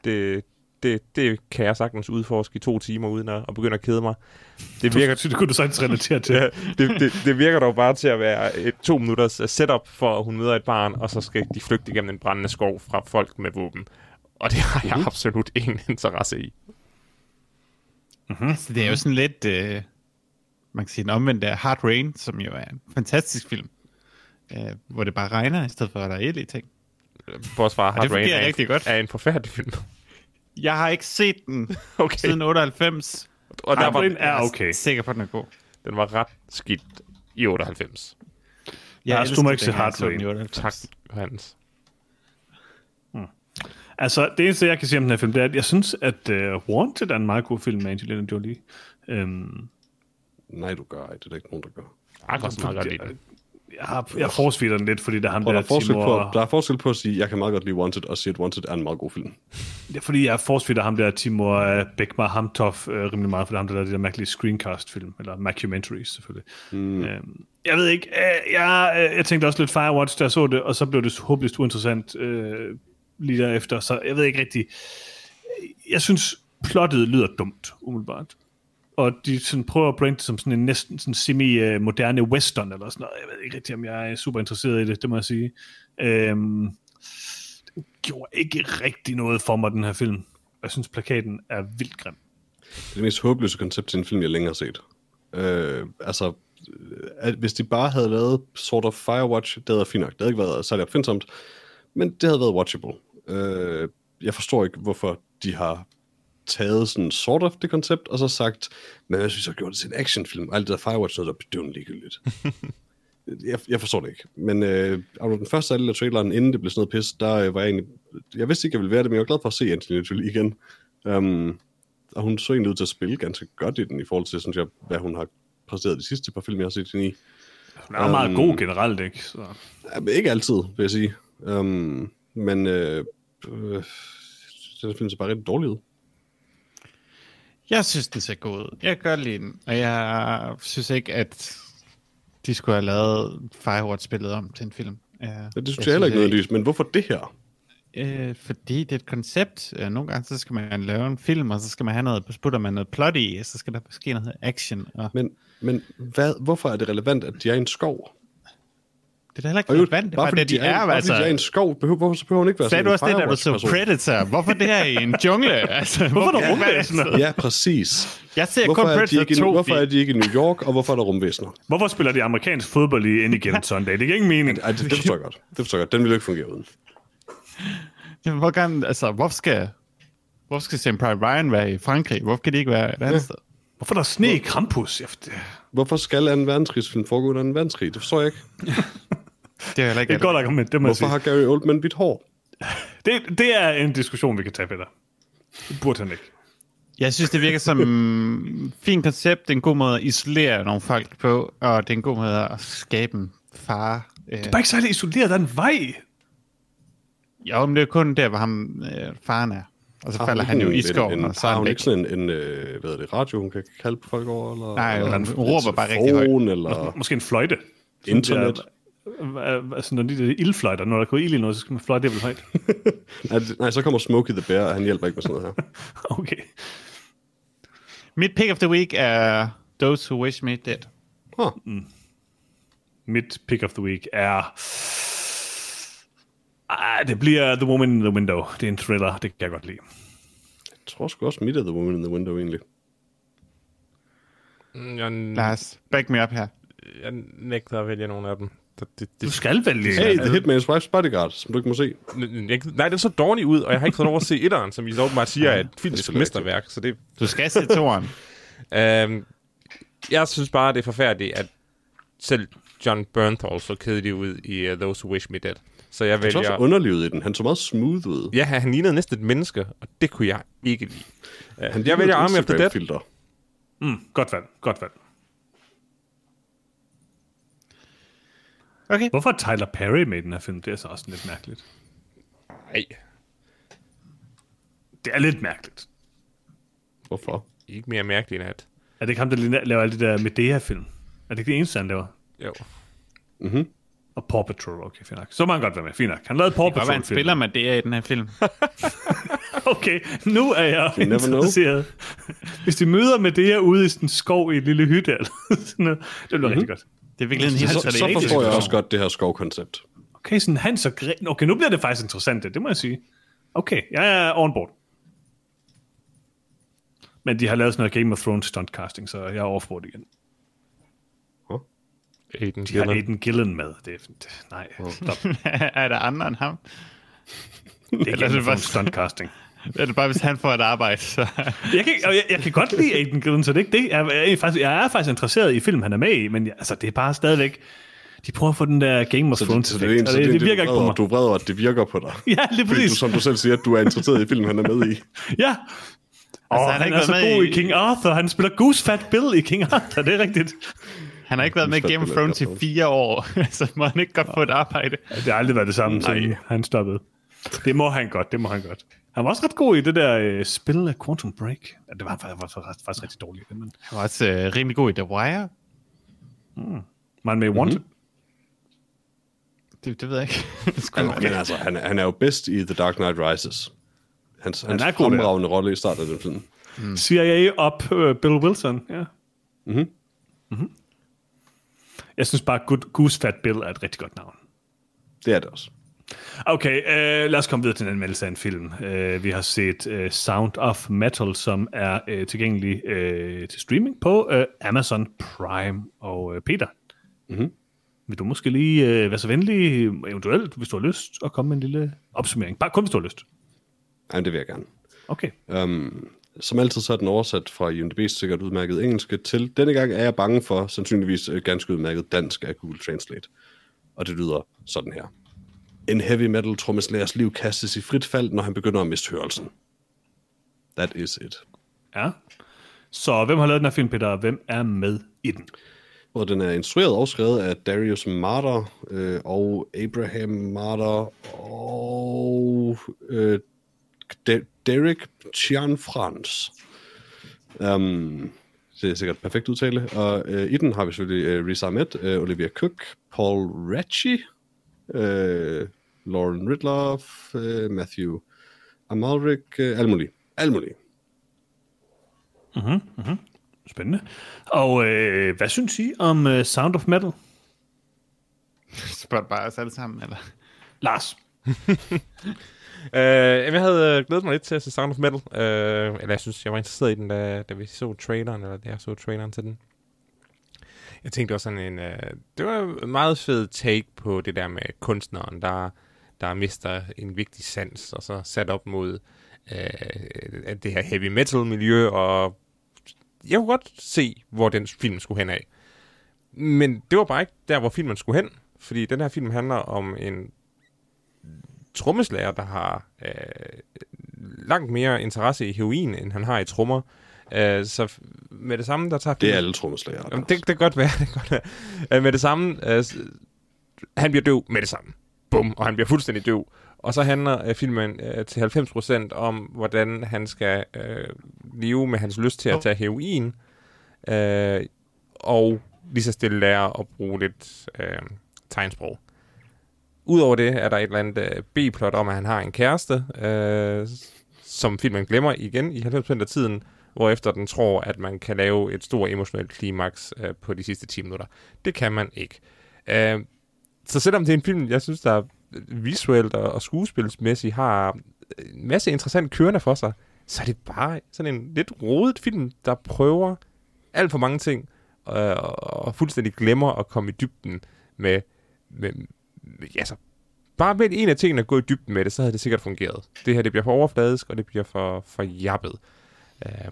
Det, det, det kan jeg sagtens udforske i to timer, uden at, at begynde at kede mig. Det virker, Så [laughs] det kunne du sagtens relatere til. ja, det, det, det virker dog bare til at være et to minutters øh, setup for, at hun møder et barn, og så skal de flygte igennem en brændende skov fra folk med våben. Og det har jeg absolut ingen [laughs] interesse i. Så det er jo sådan lidt, øh, man kan sige, en omvendt af Hard Rain, som jo er en fantastisk film, øh, hvor det bare regner, i stedet for at der er i ting. Bortset fra, det Hard Rain er, en- rigtig godt. er en forfærdelig film. Jeg har ikke set den [laughs] Okay. siden 98. Og der var, Rain er Jeg okay. sikker på, at den er god. den var ret skidt i 98. Jeg Lars, du må ikke se Hard jeg så den i Rain. 98. Tak, Johannes. Altså, det eneste, jeg kan sige om den her film, det er, at jeg synes, at uh, Wanted er en meget god film med Angelina Jolie. Um, Nej, du gør ej. Det er der ikke nogen, der gør. Meget godt lide den. Jeg, har, jeg den lidt, fordi der er ham Og der, der, er forskel på, Timur, der er forskel på at sige, jeg kan meget godt lide Wanted, og sige, at Wanted er en meget god film. det er, fordi jeg forsvider ham der Timur uh, Bekmar Hamtov uh, rimelig meget, for det er ham, der lavede de der mærkelige screencast-film, eller mockumentaries selvfølgelig. Mm. Um, jeg ved ikke, uh, jeg, uh, jeg tænkte også lidt Firewatch, da jeg så det, og så blev det håbløst uinteressant uh, lige derefter, så jeg ved ikke rigtig. Jeg synes, plottet lyder dumt, umiddelbart. Og de sådan prøver at brande det som sådan en næsten sådan semi-moderne western eller sådan noget. Jeg ved ikke rigtig, om jeg er super interesseret i det, det må jeg sige. Øhm, det gjorde ikke rigtig noget for mig, den her film. Jeg synes, plakaten er vildt grim. Det er det mest håbløse koncept til en film, jeg længere har set. Øh, altså, øh, at hvis de bare havde lavet sort of Firewatch, det havde været fint nok. Det havde ikke været særlig opfindsomt, men det havde været watchable. Øh, jeg forstår ikke, hvorfor de har taget sådan sort of det koncept, og så sagt, men hvis vi så gjorde det til en actionfilm, og alt det der Firewatch noget, der er bedøvende ligegyldigt. [laughs] jeg, jeg forstår det ikke. Men øh, altså, den første del af traileren, inden det blev sådan noget pis, der øh, var jeg egentlig... Jeg vidste ikke, jeg ville være det, men jeg var glad for at se Angelina Jolie igen. Um, og hun så egentlig ud til at spille ganske godt i den, i forhold til, synes jeg, hvad hun har præsteret de sidste par film, jeg har set hende i. Den er meget god generelt, ikke? Så. Ja, men ikke altid, vil jeg sige. Um, men øh, øh, den film ser bare rigtig dårlig ud. Jeg synes, den ser god ud. Jeg kan godt lide den. Og jeg synes ikke, at de skulle have lavet Firewatch-spillet om til en film. Uh, Ja, det synes jeg heller ikke noget lys, men hvorfor det her? Øh, fordi det er et koncept. Øh, nogle gange så skal man lave en film, og så skal man have noget, putter man noget plot i, og så skal der ske noget action. Og Men, men hvad, hvorfor er det relevant, at de er i en skov? Det er da heller ikke relevant, det er bare fordi det, de er. bare fordi altså. de er en skov, behøver, hvorfor så behøver hun ikke være Sagde sådan du en også det, da du så? Predator? Hvorfor det her i en jungle? [laughs] Altså, hvorfor, er der rumvæsener? Ja, præcis. Jeg ser Hvorfor kun er, de Predator ikke, i- 2. hvorfor er de ikke i New York, og hvorfor er der rumvæsener? Hvorfor spiller de amerikansk fodbold i Given [laughs] Sunday? Det giver ingen mening. Ej, det, det forstår jeg godt. Det forstår jeg godt. Den jo ikke fungere uden. [laughs] Jamen, hvor kan, altså, hvorfor skal, hvorfor skal Sam Pride Ryan være i Frankrig? Hvorfor kan de ikke være et andet sted? Hvorfor er der sne i Krampus? Jeg- det- Hvorfor skal 2. verdenskrigsfilm foregå under 2. verdenskrig? Det forstår jeg ikke. Det er heller ikke et godt argument, det må jeg Hvorfor sige. har Gary Oldman hvidt hår? [laughs] Det, det er en diskussion, vi kan tage, Peter. Det burde han ikke. Jeg synes, det virker som en fin koncept. Det er en god måde at isolere nogle folk på, og det er en god måde at skabe en fare. Øh, Det er bare ikke særlig isoleret. Der er en vej. jo, men det er kun der, hvor ham, øh, faren er. Og så falder han jo i skoven, en, og så er har han hun væk. ikke sådan en, en øh, hvad er det, radio, hun kan kalde på folk over? Eller, Nej, eller hun råber bare rigtig højt. Eller, Måske en fløjte. Internet. Altså, når de der ildfløjter, når der går ild i noget, så skal man fløjte det vel højt. [laughs] nej, så kommer Smokey the Bear, og han hjælper ikke med sådan noget her. [laughs] Okay. Mit pick of the week er Those Who Wish Me Dead. Huh. Mit pick of the week er... Ah, det bliver The Woman in the Window. Det er en thriller, det kan jeg godt lide. Jeg tror sgu også, mit er The Woman in the Window, egentlig. Mm, Jeg, Lars, back me up her. jeg nægter at vælge nogen af dem. Det, det, Du det, skal vælge. Hey, The Hitman's Wife's Bodyguard, som du ikke må se. jeg, nej, den så dårlig ud, og jeg har ikke fået lov at se etteren, som I så åbenbart siger er et filmisk mesterværk. Så det, Du skal se toeren. [laughs] Øhm, jeg synes bare, det er forfærdeligt, at selv John Bernthal så kedelig ud i uh, Those Who Wish Me Dead. Så jeg Han så også vælger... underlivet i den. Han så meget smooth ud. Ja, han lignede næsten et menneske, og det kunne jeg ikke lide. Uh, Han jeg vælger Army of the Dead. Instagram-filter. Mm, godt valg, godt valg. Okay. Hvorfor er Tyler Perry med i den her film? Det er så også lidt mærkeligt. Nej, Det er lidt mærkeligt. Hvorfor? ikke mere mærkeligt end at... Er det ikke ham, der laver alle de der Medea-film? Er det ikke det eneste, han laver? Jo. Og Paw Patrol, okay, fint nok. Så må han godt være med, fint nok. Han lavede Paw Det kan godt være, Patrol han spiller med det i den her film. [laughs] Okay, nu er jeg You interesseret. Hvis de møder med det her ude i sådan en skov i et lille hytte, eller sådan noget, det bliver mm-hmm. rigtig godt. Det er virkelig en helt Så, så forstår jeg også godt det her skovkoncept. Okay, sådan Hans og Gren. Okay, nu bliver det faktisk interessant, det, det må jeg sige. Okay, jeg er on board. Men de har lavet sådan noget Game of Thrones stuntcasting, så jeg er overspurgt igen. Aiden De har Gillen. Aiden Gillen med. Det, er- det, nej, stop. Det [laughs] er der andre end ham? Eller er Game det of Thrones stuntcasting. [laughs] Er det bare, hvis han får et arbejde, så... Jeg kan, og jeg, jeg kan godt lide Aiden Gillen, så det er ikke det. Jeg, jeg, er faktisk, jeg er faktisk interesseret i film, han er med i, men jeg, altså, det er bare stadigvæk... De prøver at få den der Game of Så Thrones det, så det, effekt, så det, det, det, det virker ikke på mig. Du er vred over, at det virker på dig. [laughs] Ja, lige Fordi du, præcis. som du selv siger, du er interesseret i filmen, han er med i. [laughs] Ja. Og han har han ikke er så god i i- King Arthur. Han spiller Goose Fat Bill i King Arthur, det er rigtigt. Han har ikke været med i Game of Thrones i fire år, så må han ikke godt få et arbejde. Det har aldrig været det samme, siden han stoppede. Det må han godt, det må han godt. Han var også ret god i det der øh, spil af Quantum Break. Ja, det var, var, var, var faktisk rigtig dårligt, men Han var også øh, rimelig god i The Wire. var han med i Wanted? Det, det ved jeg ikke. [laughs] Han, men altså, han, er- han er jo bedst i The Dark Knight Rises. Hans, hans er god fremragende rolle i starten af den film. Mm. CIA op uh, Bill Wilson, ja. Mhm. Mm-hmm. Jeg synes bare, Good, Goose Fat Bill er et rigtig godt navn. Det er det også. Okay, øh, lad os komme videre til en anmeldelse af en film. Øh, vi har set øh, Sound of Metal, som er øh, tilgængelig øh, til streaming på øh, Amazon Prime. Og øh, Peter, Mhm. vil du måske lige øh, være så venlig, eventuelt, hvis du har lyst, at komme med en lille opsummering? Bare kun, hvis du har lyst. Jamen, det vil jeg gerne. Okay. Um, som altid så er den oversat fra UNDB's sikkert udmærket engelske til. Denne gang er jeg bange for sandsynligvis øh, ganske udmærket dansk af Google Translate. Og det lyder sådan her. En heavy metal trommeslagers liv kastes i frit fald, når han begynder at miste hørelsen. That is it. Ja. Så hvem har lavet den her film, Peter, hvem er med i den? Og den er instrueret og skrevet af Darius Marder øh, og Abraham Marder og øh, De- Derek Chianfrans. Um, det er sikkert perfekt udtale. Og øh, i den har vi selvfølgelig øh, Riz Ahmed, øh, Olivia Cook, Paul Ratchie, øh, Lauren Ridloff, øh, Matthew Amalric, øh, alt muligt. Alt muligt. Spændende. Og øh, hvad synes I om øh, Sound of Metal? [laughs] Spørg bare os alle sammen, eller? Lars? [laughs] Uh, jeg havde øh, glædet mig lidt til at se Sound of Metal. Uh, eller jeg synes, jeg var interesseret i den, da, da vi så traileren, eller da jeg så traileren til den. Jeg tænkte også sådan en... Uh, det var en meget fed take på det der med kunstneren, der, der mister en vigtig sans, og så sat op mod uh, det her heavy metal miljø, og jeg kunne godt se, hvor den film skulle hen af. Men det var bare ikke der, hvor filmen skulle hen, fordi den her film handler om en trommeslager, der har øh, langt mere interesse i heroin, end han har i trommer. Øh, så med det samme, der tager Det er alle trommeslager. Jamen, det, det kan godt være, [laughs] det kan godt være. Øh, med det samme, øh, han bliver døv med det samme. Bum, og han bliver fuldstændig døv. Og så handler øh, filmen øh, til 90% om, hvordan han skal øh, leve med hans lyst til at tage heroin, øh, og lige så stille lære at bruge lidt øh, tegnsprog. Udover det er der et eller andet øh, B-plot om, at han har en kæreste, øh, som filmen glemmer igen i 90% af tiden, hvorefter den tror, at man kan lave et stort emotionelt klimaks øh, på de sidste 10 minutter. Det kan man ikke. Øh, så selvom det er en film, jeg synes, der visuelt og, og skuespilsmæssigt har øh, en masse interessant kørende for sig, så er det bare sådan en lidt rodet film, der prøver alt for mange ting, øh, og, fuldstændig glemmer at komme i dybden med, med, med altså, bare med en af tingene at gå i dybden med det, så havde det sikkert fungeret. Det her, det bliver for overfladisk, og det bliver for, for jappet. Øh,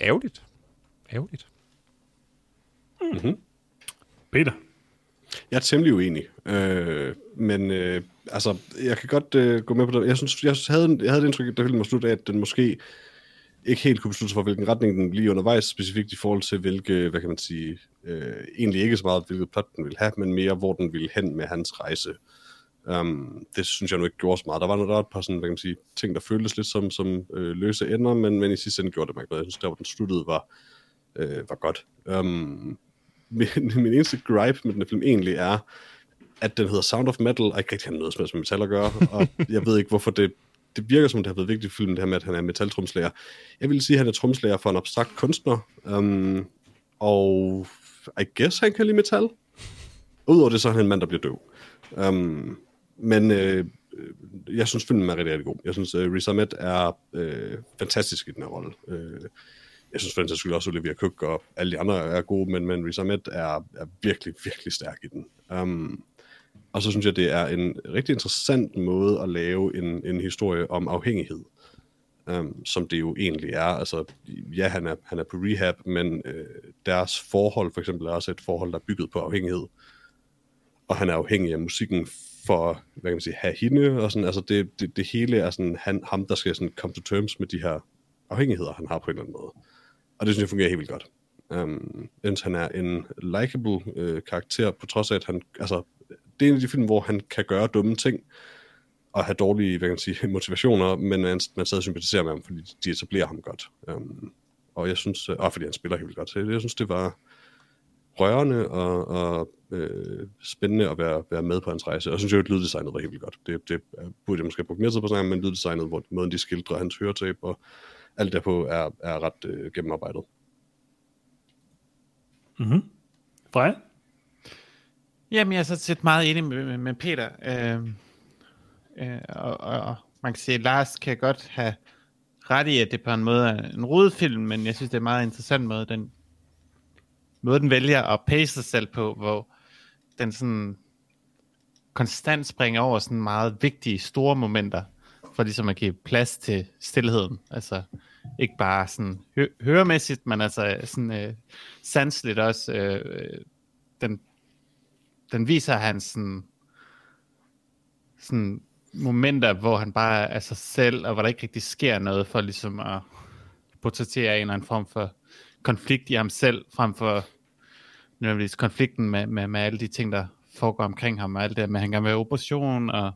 ærgerligt. Ærgerligt. Mm-hmm. Peter. Jeg er temmelig uenig. Øh, men øh, altså, jeg kan godt øh, gå med på det. Jeg synes, jeg havde, jeg havde et indtryk, da filmen var slut af, at den måske ikke helt kunne beslutte sig for, hvilken retning den lige undervejs, specifikt i forhold til, hvilke, hvad kan man sige, øh, egentlig ikke så meget, hvilket plot den ville have, men mere, hvor den ville hen med hans rejse. Um, det synes jeg nu ikke gjorde så meget. Der var, der var et par sådan, hvad kan man sige, ting, der føltes lidt som, som øh, løse ender, men, men i sidste ende gjorde det mig ikke noget. Jeg synes, der hvor den sluttede var, øh, var godt. Um, min, [laughs] min eneste gripe med den her film egentlig er, at den hedder Sound of Metal, og ikke rigtig har noget som med metal at gøre, og jeg ved ikke, hvorfor det, det virker som, det har været vigtigt i filmen, det her med, at han er metaltrumslager. Jeg vil sige, at han er trumslæger for en abstrakt kunstner, um, og I guess, han kan lide metal. Udover det, så er han en mand, der bliver døv. Um, men øh, øh, jeg synes, filmen er rigtig, rigtig god. Jeg synes, øh, uh, Riz Ahmed er øh, fantastisk i den her rolle. Øh, jeg synes for den sags skyld også, Olivia Cook og alle de andre er gode, men, men Riz Ahmed er, er virkelig, virkelig stærk i den. Um, og så synes jeg, det er en rigtig interessant måde at lave en, en historie om afhængighed, um, som det jo egentlig er. Altså, ja, han er, han er på rehab, men øh, deres forhold for eksempel er også et forhold, der er bygget på afhængighed. Og han er afhængig af musikken for, hvad kan man sige, have hende, og sådan, altså det, det, det hele er sådan, han, ham, der skal sådan komme to terms med de her afhængigheder, han har på en eller anden måde. Og det synes jeg fungerer helt vildt godt. Um, han er en likable øh, karakter, på trods af, at han, altså, det er en af de film, hvor han kan gøre dumme ting, og have dårlige, hvad kan man sige, [laughs] motivationer, men man, man stadig sympatiserer med ham, fordi de etablerer ham godt. Um, og jeg synes, øh, og fordi han spiller helt vildt godt, så jeg synes, det var rørende og, og øh, spændende at være, være med på hans rejse. Og jeg synes jo, at lyddesignet var helt vildt godt. Det, det burde jeg måske have brugt mere tid på snakke, men lyddesignet, hvor måden de skildrer hans høretab og alt derpå er, er ret øh, gennemarbejdet. Mm-hmm. Freja? Jamen, jeg er så set meget enig med, med, med Peter. Øh, øh, og, og, og man kan sige, at Lars kan godt have ret i, at det på en måde er en rodefilm, men jeg synes, det er en meget interessant måde, den, måde, den vælger at pace sig selv på, hvor den sådan konstant springer over sådan meget vigtige, store momenter, for ligesom at give plads til stillheden. Altså, ikke bare sådan hø- høremæssigt, men altså sådan øh, sansligt også. Øh, øh, den, den viser hans sådan, sådan momenter, hvor han bare er sig selv, og hvor der ikke rigtig sker noget for ligesom at portrættere en eller anden form for konflikt i ham selv, frem for nødvendigvis konflikten med, med, med alle de ting, der foregår omkring ham, og alt det med, at han gerne vil operation, og,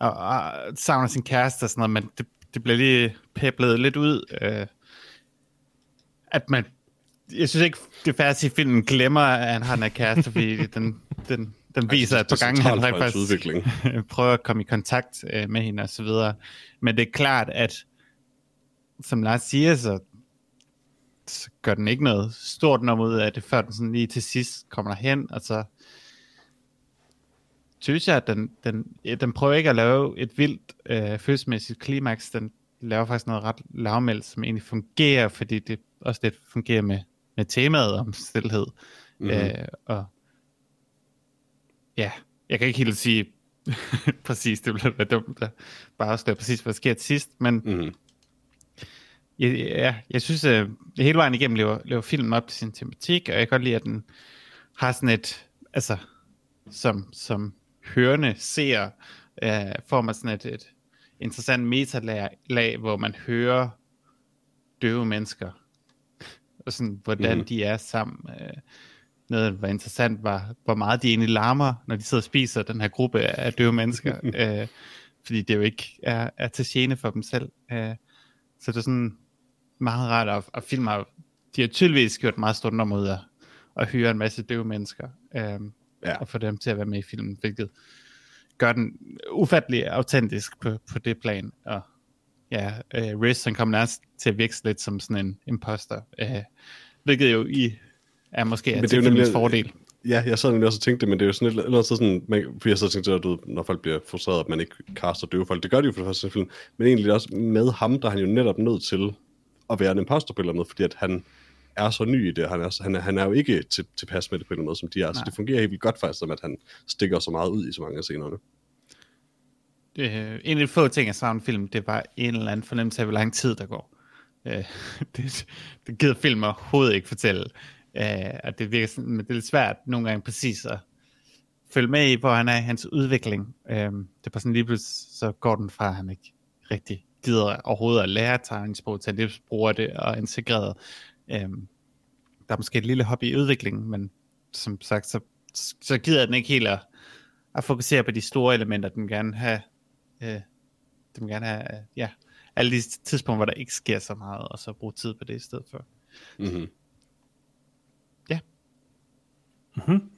og, og savner sin kæreste og sådan noget, men det, det bliver lige pæblet lidt ud, øh, at man, jeg synes ikke, det sige, at filmen glemmer, at han har en kæreste, fordi [laughs] den, den, den viser, at på gange han rent faktisk udvikling. [laughs] prøver at komme i kontakt øh, med hende og så videre. Men det er klart, at som Lars siger, så, så gør den ikke noget stort nummer ud af det, før den sådan lige til sidst kommer derhen, og så synes jeg, at den, den, den prøver ikke at lave et vildt øh, følelsesmæssigt klimaks, den laver faktisk noget ret lavmældt, som egentlig fungerer, fordi det også lidt fungerer med, med temaet om stillhed. Mm-hmm. Øh, og ja, jeg kan ikke helt sige [laughs] præcis, det være dumt at bare afsløre præcis, hvad der sker til sidst, men Mm-hmm. Ja, ja, jeg synes, at hele vejen igennem lever, lever filmen op til sin tematik, og jeg kan godt lide, at den har sådan et, altså, som, som hørende ser, øh, får man sådan et, et interessant metalag, lag, hvor man hører døve mennesker, og sådan, hvordan mm. de er sammen. Øh, noget, der var interessant, var, hvor meget de egentlig larmer, når de sidder og spiser den her gruppe af døve mennesker, [laughs] øh, fordi det jo ikke er, er til gene for dem selv. Øh, så det er sådan meget rart, at, at filme de har tydeligvis gjort meget stort nummer ud af at hyre en masse døve mennesker, øh, ja. og få dem til at være med i filmen, hvilket gør den ufattelig autentisk på, på det plan, og ja, øh, Riz, han kommer nærmest til at virke lidt som sådan en imposter, øh, hvilket jo i er måske er til filmens fordel. Ja, jeg sad nemlig også og tænkte det, men det er jo sådan et eller andet sådan, man, fordi jeg så tænkte, at du, når folk bliver frustreret, at man ikke kaster døve folk. Det gør de jo for det første film, men egentlig også med ham, der er han jo netop nødt til at være en imposter på eller noget, fordi at han er så ny i det. Han er, han er, han er jo ikke til, tilpas med det på en måde, som de er. Nej. Så det fungerer helt vildt godt faktisk, som at han stikker så meget ud i så mange af scenerne. Det, en af de få ting, jeg savner en film, det var en eller anden fornemmelse af, hvor lang tid der går. Øh, [laughs] det, det gider film overhovedet ikke fortælle. Øh, at det virker sådan, men det er lidt svært nogle gange præcis at følge med i, hvor han er i hans udvikling. Øh, det er bare sådan lige pludselig, så går den fra, han ikke rigtig gider overhovedet at lære tegnsprog, til at det bruger det og integreret. Øh, der er måske et lille hobby i udviklingen, men som sagt, så, så gider den ikke helt at, at fokusere på de store elementer, den gerne have, øh, den gerne have, ja, alle de tidspunkter, hvor der ikke sker så meget, og så bruge tid på det i stedet for. Mm-hmm. Mm-hmm.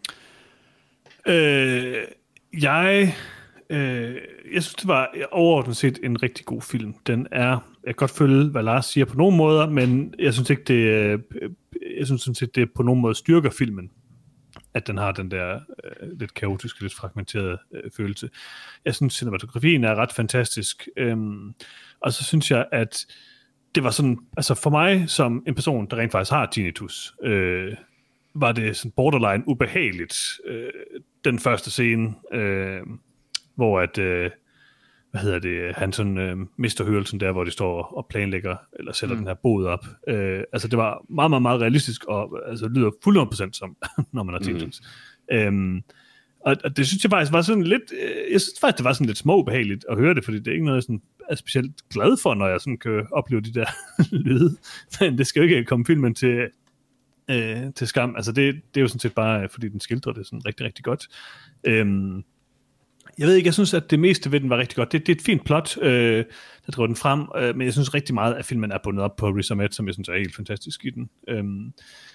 Øh, jeg, øh, jeg synes, det var overordnet set en rigtig god film. Den er, jeg kan godt følge, hvad Lars siger på nogle måder, men jeg synes ikke, det, øh, jeg synes sådan set, det på nogen måde styrker filmen at den har den der øh, lidt kaotiske, lidt fragmenterede øh, følelse. Jeg synes, cinematografien er ret fantastisk. Øhm, og så synes jeg, at det var sådan, altså for mig som en person, der rent faktisk har tinnitus, øh, var det sådan borderline ubehageligt, øh, den første scene, øh, hvor at, øh, hvad hedder det, han sådan øh, mister hørelsen der, hvor de står og planlægger, eller sætter mm. den her bod op. Øh, altså det var meget, meget, meget realistisk, og altså, lyder fuldt 100% som, [laughs] når man har tinnitus. Mm. Øhm, og, og det synes jeg faktisk var sådan lidt, øh, jeg synes faktisk, det var sådan lidt småbehageligt at høre det, fordi det er ikke noget, jeg sådan er specielt glad for, når jeg sådan kan opleve de der [laughs] lyde. Men det skal jo ikke komme filmen til, øh, til skam. Altså det, det er jo sådan set bare, fordi den skildrer det sådan rigtig, rigtig godt. Øhm, jeg ved ikke, jeg synes, at det meste ved den var rigtig godt. Det, det er et fint plot, øh, der driver den frem, øh, men jeg synes rigtig meget, at filmen er bundet op på Riz Ahmed, som jeg synes er helt fantastisk i den. Øhm,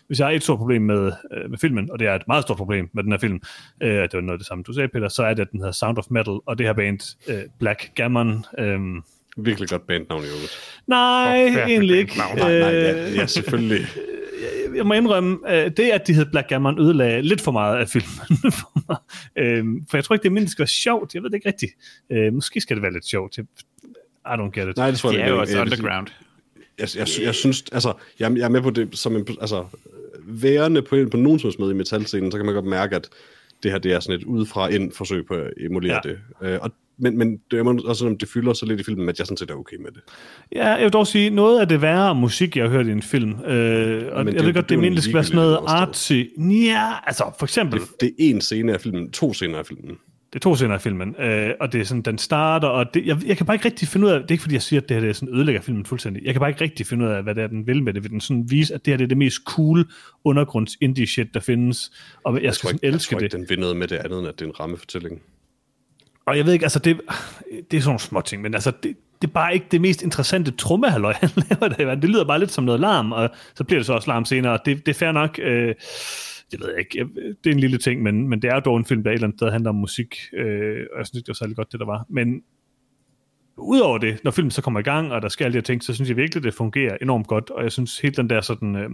hvis jeg har et stort problem med, øh, med filmen, og det er et meget stort problem med den her film, øh, det var noget af det samme, du sagde, Peter, så er det, at den hedder Sound of Metal, og det her band, øh, Black Gammon, øh, Virkelig godt bandnavn i øvrigt. Nej, egentlig ikke. Nej, nej, ja, ja, selvfølgelig. [laughs] jeg må indrømme, øh, det at de hed Black Gammon ødelagde lidt for meget af filmen [laughs] for mig. Øh, for jeg tror ikke, det mindst skal være sjovt. Jeg ved det ikke rigtigt. Øh, måske skal det være lidt sjovt. I don't get it. Nej, det tror jeg. Det er jo også underground. Jeg, jeg, jeg, jeg synes, altså, jeg, jeg er med på det som en, altså, værende på, på nogen som med i metalscenen, så kan man godt mærke, at det her det er sådan et udefra ind forsøg på at emulere ja. det. Øh, og men, men det er også, om det fylder så lidt i filmen, at jeg sådan set er okay med det. Ja, jeg vil dog sige, noget af det værre musik, jeg har hørt i en film, øh, og men jeg ved godt, det, det det skal være sådan noget artsy. Ja, altså for eksempel... Det, det er en scene af filmen, to scener af filmen. Det er to scener af filmen, øh, og det er sådan, den starter, og det, jeg, jeg kan bare ikke rigtig finde ud af, det er ikke fordi, jeg siger, at det her det er sådan, ødelægger filmen fuldstændig, jeg kan bare ikke rigtig finde ud af, hvad det er, den vil med det, vil den sådan vise, at det her det er det mest cool undergrunds indie shit, der findes, og jeg, jeg skal sådan ikke, elske jeg tror det. Ikke, den vil noget med det andet, end at det er en rammefortælling. Og jeg ved ikke, altså det, det er sådan nogle små ting, men altså det, det er bare ikke det mest interessante trummehalløj, han [laughs] laver det. Det lyder bare lidt som noget larm, og så bliver det så også larm senere. Det, det er fair nok. Øh, det ved jeg ikke. Det er en lille ting, men, men det er dog en film, der et eller andet sted handler om musik, øh, og jeg synes ikke, det var særlig godt, det der var. Men udover det, når filmen så kommer i gang, og der sker alle de her ting, så synes jeg virkelig, det fungerer enormt godt, og jeg synes helt den der sådan øh,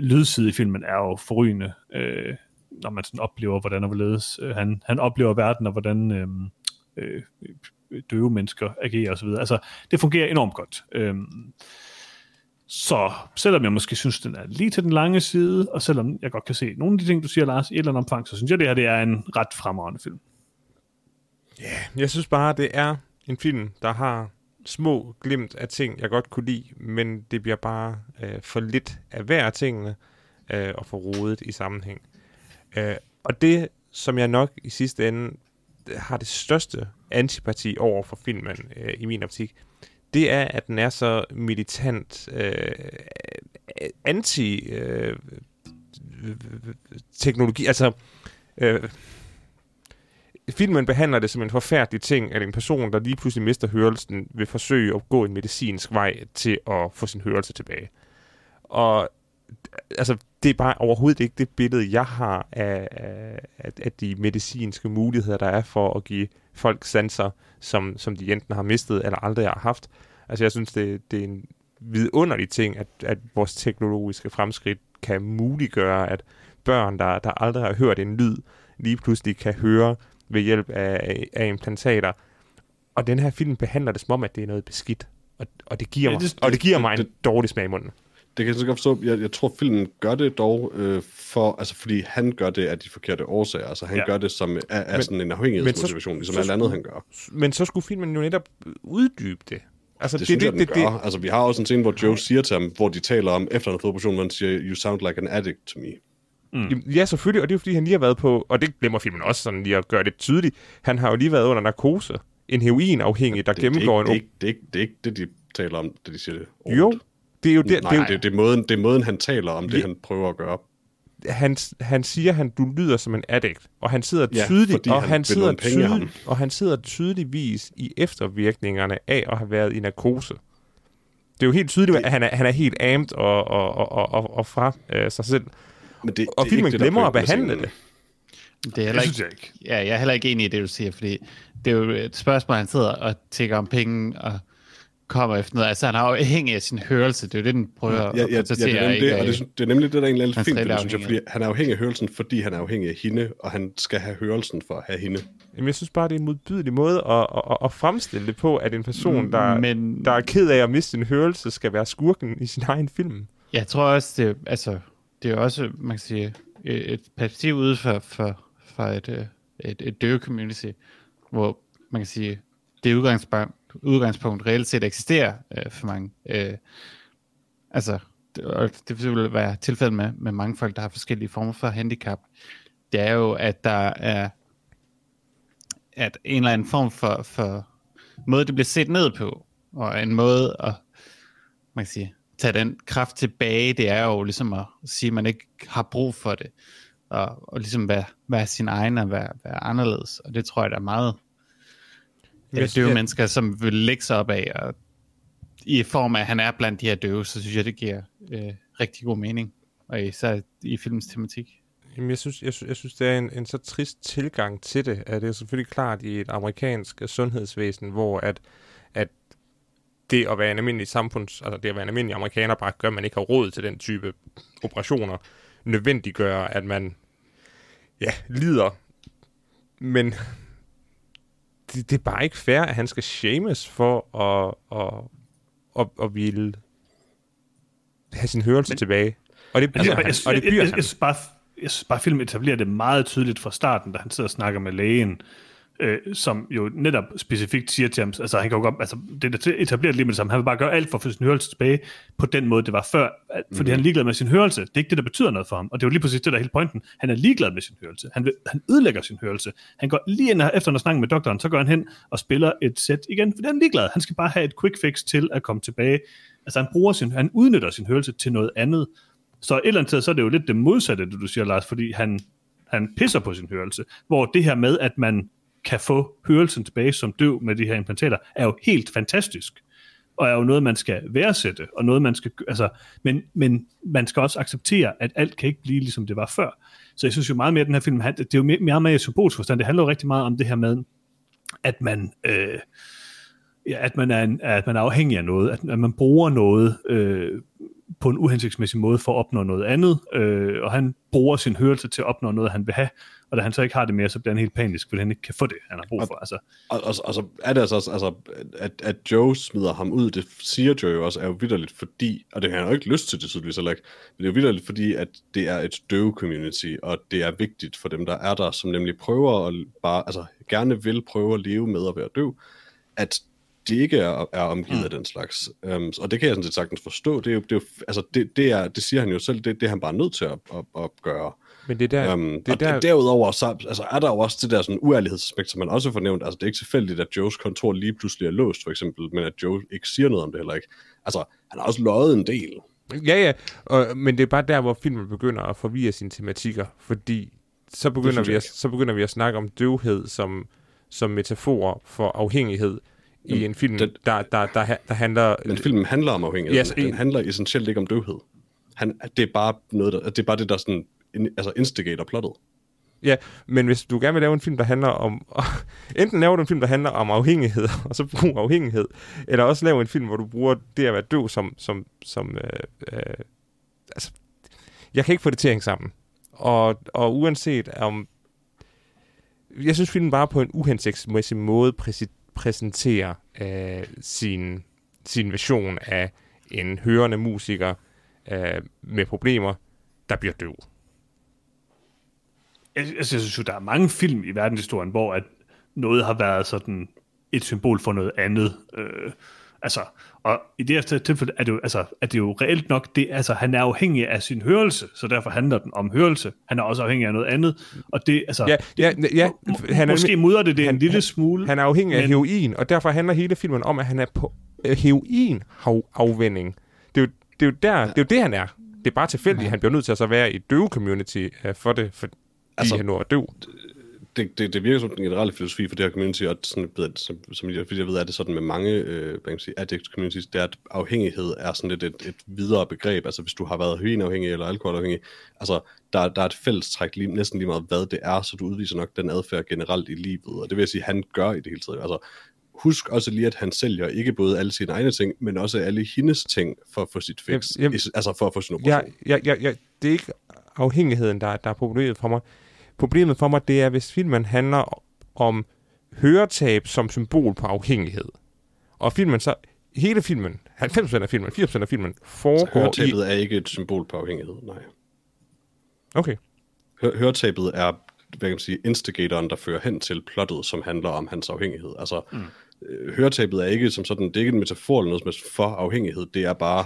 lydside i filmen er jo forrygende. Øh, når man sådan oplever, hvordan og hvorledes øh, han, han oplever verden, og hvordan øh, øh, døve mennesker agerer osv. Altså, det fungerer enormt godt. Øh, så selvom jeg måske synes, den er lige til den lange side, og selvom jeg godt kan se nogle af de ting, du siger, Lars, i et eller andet omfang, så synes jeg, det her det er en ret fremragende film. Ja, yeah, jeg synes bare, det er en film, der har små glimt af ting, jeg godt kunne lide, men det bliver bare øh, for lidt af hver af tingene, øh, og for rodet i sammenhæng. Øh, og det, som jeg nok i sidste ende har det største antipati over for filmen øh, i min optik, det er, at den er så militant øh, anti øh, teknologi. Altså, øh, filmen behandler det som en forfærdelig ting, at en person, der lige pludselig mister hørelsen, vil forsøge at gå en medicinsk vej til at få sin hørelse tilbage. Og altså, det er bare overhovedet ikke det billede, jeg har af, af, af de medicinske muligheder, der er for at give folk sanser, som, som de enten har mistet eller aldrig har haft. Altså, jeg synes, det, det er en vidunderlig ting, at, at vores teknologiske fremskridt kan muliggøre, at børn, der, der aldrig har hørt en lyd, lige pludselig kan høre ved hjælp af, af implantater. Og den her film behandler det som om, at det er noget beskidt. Og, og det giver, ja, det, mig, og det giver mig en dårlig smag i munden. Det kan jeg så godt forstå. Jeg, jeg tror, filmen gør det dog, øh, for, altså, fordi han gør det af de forkerte årsager. Altså, han ja. gør det som af, af men, sådan en afhængighedsmotivation, ligesom alt andet, han gør. Men så skulle filmen jo netop uddybe det. Altså, det, det synes det, jeg, det, det, Altså, vi har også en scene, hvor Joe siger til ham, hvor de taler om, efter han har fået operationen, man siger, you sound like an addict to me. Mm. Ja, selvfølgelig, og det er fordi, han lige har været på, og det glemmer filmen også sådan lige at gøre det tydeligt, han har jo lige været under narkose. En heroinafhængig, der det, gennemgår det, en... Det, det, det, det er ikke det, de taler om, det de siger det. Ordet. Jo, det er jo det. Nej, det, er, det, det, er måden, det er måden, han taler om det, han prøver at gøre. Han, han siger, at han, du lyder som en addict, og han sidder tydeligt, ja, og han, han sidder tydeligt, og han sidder tydeligvis i eftervirkningerne af at have været i narkose. Det er jo helt tydeligt, at han er, han er helt amped og, og, og, og, og fra øh, sig selv. Men det, og det filmen glemmer at behandle det. Det er heller ikke, jeg ikke. Ja, jeg er heller ikke enig i det, du siger, fordi det er jo et spørgsmål, han sidder og tænker om penge, og kommer efter noget. Altså, han er afhængig af sin hørelse. Det er jo det, den prøver ja, ja, ja, at ja, det, er det, og det, det er nemlig det, der er egentlig lidt fint, det, synes jeg, fordi han er afhængig af hørelsen, fordi han er afhængig af hende, og han skal have hørelsen for at have hende. Jamen, jeg synes bare, det er en modbydelig måde at, at, at fremstille det på, at en person, der, Men... der er ked af at miste sin hørelse, skal være skurken i sin egen film. Jeg tror også, det, altså, det er også, man kan sige, et perspektiv ude for, for, for et, øh, et, et døve community, hvor man kan sige, det udgangspunkt, udgangspunkt reelt set eksisterer øh, for mange. Øh, altså, det, og det vil være tilfældet med, med mange folk, der har forskellige former for handicap. Det er jo, at der er at en eller anden form for, for måde, det bliver set ned på, og en måde at man kan sige, tage den kraft tilbage, det er jo ligesom at sige, at man ikke har brug for det, og, og ligesom være, være sin egen og være, være anderledes, og det tror jeg, der er meget jeg døve jeg... mennesker, som vil lægge sig op af, og i form af, at han er blandt de her døve, så synes jeg, det giver øh, rigtig god mening, og især i filmens tematik. Jamen, jeg synes, jeg, synes, jeg synes, det er en, en så trist tilgang til det, at det er selvfølgelig klart i et amerikansk sundhedsvæsen, hvor at, at det at være en almindelig samfunds, altså det at være en almindelig amerikaner, bare gør, at man ikke har råd til den type operationer, nødvendiggør, at man ja, lider. Men det, det er bare ikke fair, at han skal shames for at, at, at, at ville have sin hørelse men, tilbage. Og det altså, han. Jeg, og det bliver jeg, jeg, jeg, jeg, bare, jeg synes bare, filmen etablerer det meget tydeligt fra starten, da han sidder og snakker med lægen, øh, som jo netop specifikt siger til ham, altså han kan jo godt, altså det er etableret lige med det samme, han vil bare gøre alt for at få sin hørelse tilbage på den måde, det var før, fordi mm. han er ligeglad med sin hørelse. Det er ikke det, der betyder noget for ham, og det er jo lige præcis det, der er hele pointen. Han er ligeglad med sin hørelse. Han, vil, han ødelægger sin hørelse. Han går lige ind efter at snakke med doktoren, så går han hen og spiller et sæt igen, for han er ligeglad. Han skal bare have et quick fix til at komme tilbage. Altså han bruger sin, han udnytter sin hørelse til noget andet. Så et eller andet sted, så er det jo lidt det modsatte, det du siger, Lars, fordi han, han pisser på sin hørelse. Hvor det her med, at man kan få hørelsen tilbage som døv med de her implantater, er jo helt fantastisk. Og er jo noget, man skal værdsætte, og noget, man skal, altså, men, men man skal også acceptere, at alt kan ikke blive, ligesom det var før. Så jeg synes jo meget mere, at den her film, det er jo mere, mere med symbolsk forstand, det handler jo rigtig meget om det her med, at man, øh, ja, at man, er en, at man er afhængig af noget, at, at man bruger noget øh, på en uhensigtsmæssig måde for at opnå noget andet, øh, og han bruger sin hørelse til at opnå noget, han vil have, og da han så ikke har det mere, så bliver han helt panisk, fordi han ikke kan få det, han har brug for. Altså. Og, og, og så er det altså, altså at, at Joe smider ham ud, det siger Joe jo også, er jo vidderligt, fordi, og det har han jo ikke lyst til det tydeligvis heller ikke, men det er jo vidderligt, fordi at det er et døve community, og det er vigtigt for dem, der er der, som nemlig prøver at bare, altså gerne vil prøve at leve med at være døv, at de ikke er, er omgivet mm. af den slags. Um, og det kan jeg sådan set sagtens forstå. Det, er jo, det, er jo, altså det, det, er, det siger han jo selv, det, det er han bare nødt til at, at, at gøre. Men det er der... Um, det er der... derudover så, altså, er der jo også det der sådan uærlighedsaspekt, som man også får nævnt. Altså det er ikke tilfældigt, at Joes kontor lige pludselig er låst, for eksempel, men at Joe ikke siger noget om det heller ikke. Altså, han har også løjet en del. Ja, ja, og, men det er bare der, hvor filmen begynder at forvirre sine tematikker, fordi så begynder, vi at, så begynder vi at snakke om døvhed som, som metafor for afhængighed i en film, den- der, der, der, der handler... Men filmen handler om afhængighed. Yes, den handler essentielt ikke om døvhed. Han, det er bare noget, der, det er bare det, der sådan, in, altså instigator plottet. Ja, men hvis du gerne vil lave en film, der handler om... [laughs] enten laver du en film, der handler om afhængighed, [laughs] og så brug afhængighed, eller også lave en film, hvor du bruger det at være død som... som, som øh, øh, altså, jeg kan ikke få det til at hænge sammen. Og, og uanset om... Jeg synes, filmen bare på en uhensigtsmæssig måde præsi- præsenterer øh, sin, sin version af en hørende musiker øh, med problemer, der bliver død. Jeg, jeg synes jo, der er mange film i verdenshistorien, hvor at noget har været sådan et symbol for noget andet. Øh, altså, og i det her tilfælde er det jo, altså, er det jo reelt nok, det, altså, han er afhængig af sin hørelse, så derfor handler den om hørelse. Han er også afhængig af noget andet, og det, altså, Ja, ja, ja, han er- måske mudrer det det han- en lille smule. Han er afhængig af Men- heroin, og derfor handler hele filmen om, at han er på øh, heroin-afvænding. Det er, jo, det er jo der, det er jo det, han er. Det er bare tilfældigt, han bliver nødt til at så være i døve community øh, for det, fordi altså, han nu er døv. det, det, det virker som den generelle filosofi for det her community, og sådan, som, som jeg, jeg ved, er det sådan med mange øh, hvad kan man sige, addict communities, det er, at afhængighed er sådan lidt et, et videre begreb. Altså hvis du har været heroinafhængig eller alkoholafhængig, altså der, der er et fællestræk lige, næsten lige meget, hvad det er, så du udviser nok den adfærd generelt i livet, og det vil jeg sige, han gør i det hele taget. Altså husk også lige, at han sælger ikke både alle sine egne ting, men også alle hendes ting for at få sit fix. Jamen, jamen, altså for at få sin operation. Jeg, jeg, jeg, jeg, det er ikke afhængigheden, der, der er problemet for mig. Problemet for mig, det er, hvis filmen handler om høretab som symbol på afhængighed. Og filmen så, hele filmen, 90% af filmen, 80% af filmen, foregår i... Høretabet er ikke et symbol på afhængighed, nej. Okay. Hør- høretabet er hvad kan man sige, instigatoren, der fører hen til plottet, som handler om hans afhængighed. Altså, mm. høretabet er ikke som sådan, det er ikke en metafor eller noget som for afhængighed, det er bare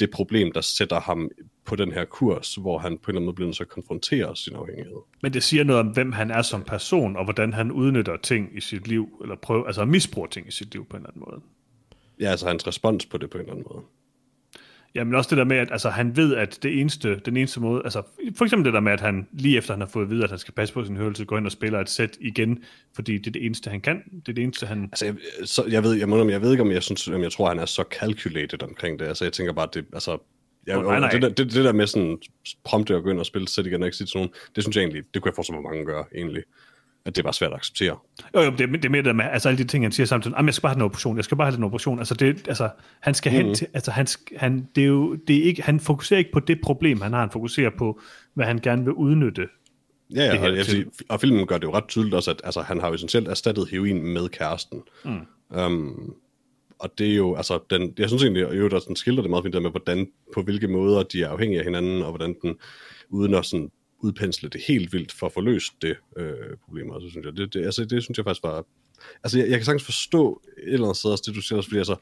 det problem, der sætter ham på den her kurs, hvor han på en eller anden måde bliver nødt til at konfrontere sin afhængighed. Men det siger noget om, hvem han er som person, og hvordan han udnytter ting i sit liv, eller prøver, altså misbruger ting i sit liv på en eller anden måde. Ja, altså hans respons på det på en eller anden måde. Ja, men også det der med, at altså, han ved, at det eneste, den eneste måde, altså for eksempel det der med, at han lige efter han har fået at vide, at han skal passe på sin hørelse, går ind og spiller et sæt igen, fordi det er det eneste, han kan. Det er det eneste, han... Altså, jeg, så, jeg, ved, jeg, må, jeg ved ikke, om jeg, synes, om jeg tror, han er så calculated omkring det. Altså, jeg tænker bare, det, altså, jeg, Nå, nej, nej. Det, der, det, det, der med sådan prompte at gå ind og spille sæt igen og ikke sige til nogen, det synes jeg egentlig, det kunne jeg forstå, hvor mange gør egentlig. At det er bare svært at acceptere. Jo, jo, det, det er mere det der med, altså alle de ting, han siger samtidig, jamen, jeg skal bare have en operation, jeg skal bare have den operation, altså det, altså, han skal hen til, altså han, han, det er jo, det er ikke, han fokuserer ikke på det problem, han har, han fokuserer på, hvad han gerne vil udnytte. Ja, ja og, jeg sige, og filmen gør det jo ret tydeligt også, at altså, han har jo essentielt erstattet heroin med kæresten. Mm. Um, og det er jo, altså, den, jeg synes egentlig, at også, den skildrer det meget fint der med, hvordan, på hvilke måder de er afhængige af hinanden, og hvordan den, uden at sådan udpensle det helt vildt for at få løst det øh, problem, Altså, så synes jeg, det, det, altså, det synes jeg faktisk var, altså, jeg, jeg kan sagtens forstå et eller andet sted også det, du siger også, fordi altså,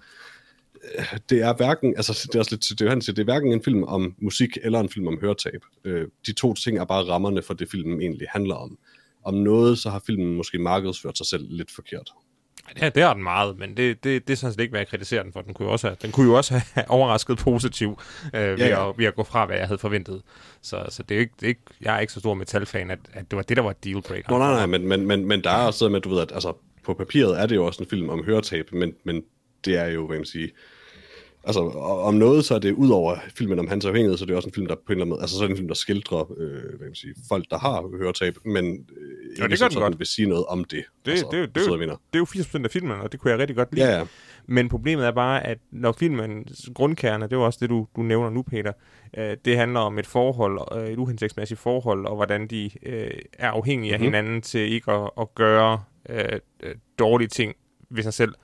øh, det er hverken, altså det er også lidt, det er, han siger, det er hverken en film om musik eller en film om høretab. Øh, de to ting er bare rammerne for det, filmen egentlig handler om. Om noget, så har filmen måske markedsført sig selv lidt forkert. Ja, det er den meget, men det, det, det er sådan set ikke, hvad jeg kritiserer den for. Den kunne jo også have, den kunne jo også have [laughs] overrasket positivt øh, ved, Ja, ja. At, ved at gå fra, hvad jeg havde forventet. Så, så det er ikke, det er ikke, jeg er ikke så stor metalfan, at, at det var det, der var et dealbreaker. Nå, nej, nej, men, men, men, men der er også med, du ved, at altså, på papiret er det jo også en film om høretab, men, men det er jo, hvad man siger, altså om noget, så er det ud over filmen om hans afhængighed, så er det også en film, der på en eller anden måde, altså så er det en film, der skildrer, øh, hvad man siger, folk, der har høretab, men øh, ikke gør som den sådan godt. vil sige noget om det. Det, altså, det, det, det, det, det er jo 80% af filmen, og det kunne jeg rigtig godt lide. Ja, ja. Men problemet er bare, at når filmens grundkerne, det er jo også det, du, du nævner nu, Peter, øh, det handler om et forhold, øh, et uhensigtsmæssigt forhold, og hvordan de øh, er afhængige af Mhm. hinanden til ikke at, at gøre øh, øh, dårlige ting ved sig selv, Mhm.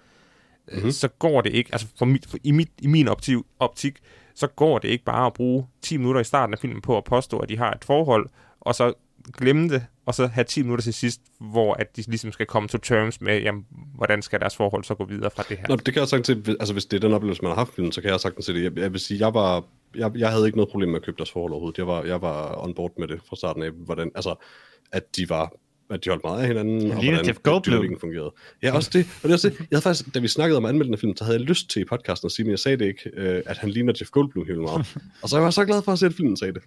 Mm-hmm. så går det ikke, altså for mit, for, i, mit, i min optik, optik, så går det ikke bare at bruge 10 minutter i starten af filmen på at påstå, at de har et forhold, og så glemme det og så have 10 minutter til sidst, hvor at de ligesom skal komme to terms med, jamen, hvordan skal deres forhold så gå videre fra det her. Nå, det kan jeg sagtens se, altså hvis det er den oplevelse, man har haft filmen, så kan jeg sagtens se det. Jeg, jeg vil sige, jeg var, jeg, jeg havde ikke noget problem med at købe deres forhold overhovedet. Jeg var, jeg var on board med det fra starten af, hvordan, altså, at de var at de holdt meget af hinanden, Ja, og ligner hvordan Jeff Goldblum. dynamikken fungerede. Ja, også det. Og det er også det. Jeg havde faktisk, da vi snakkede om anmeldende film, så havde jeg lyst til i podcasten at sige, men jeg sagde det ikke, øh, at han ligner Jeff Goldblum helt meget. [laughs] og så var jeg så glad for at se, at filmen sagde det.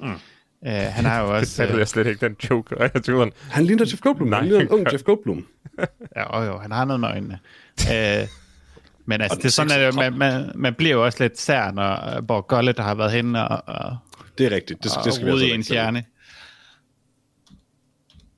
Uh, han har jo [laughs] Det også... fattede jeg slet ikke, den joke. Jeg troede, sådan, Han ligner Jeff Goldblum. Nej, han ligner en han ung Jeff Goldblum. [laughs] Ja, jo, jo, han har noget med øjnene. uh, men altså, det er sådan, at man, man, man bliver jo også lidt sær, når uh, hvor Golle, der har været henne og, og, Det er rigtigt. Det, og det skal vi altså i ens hjerne.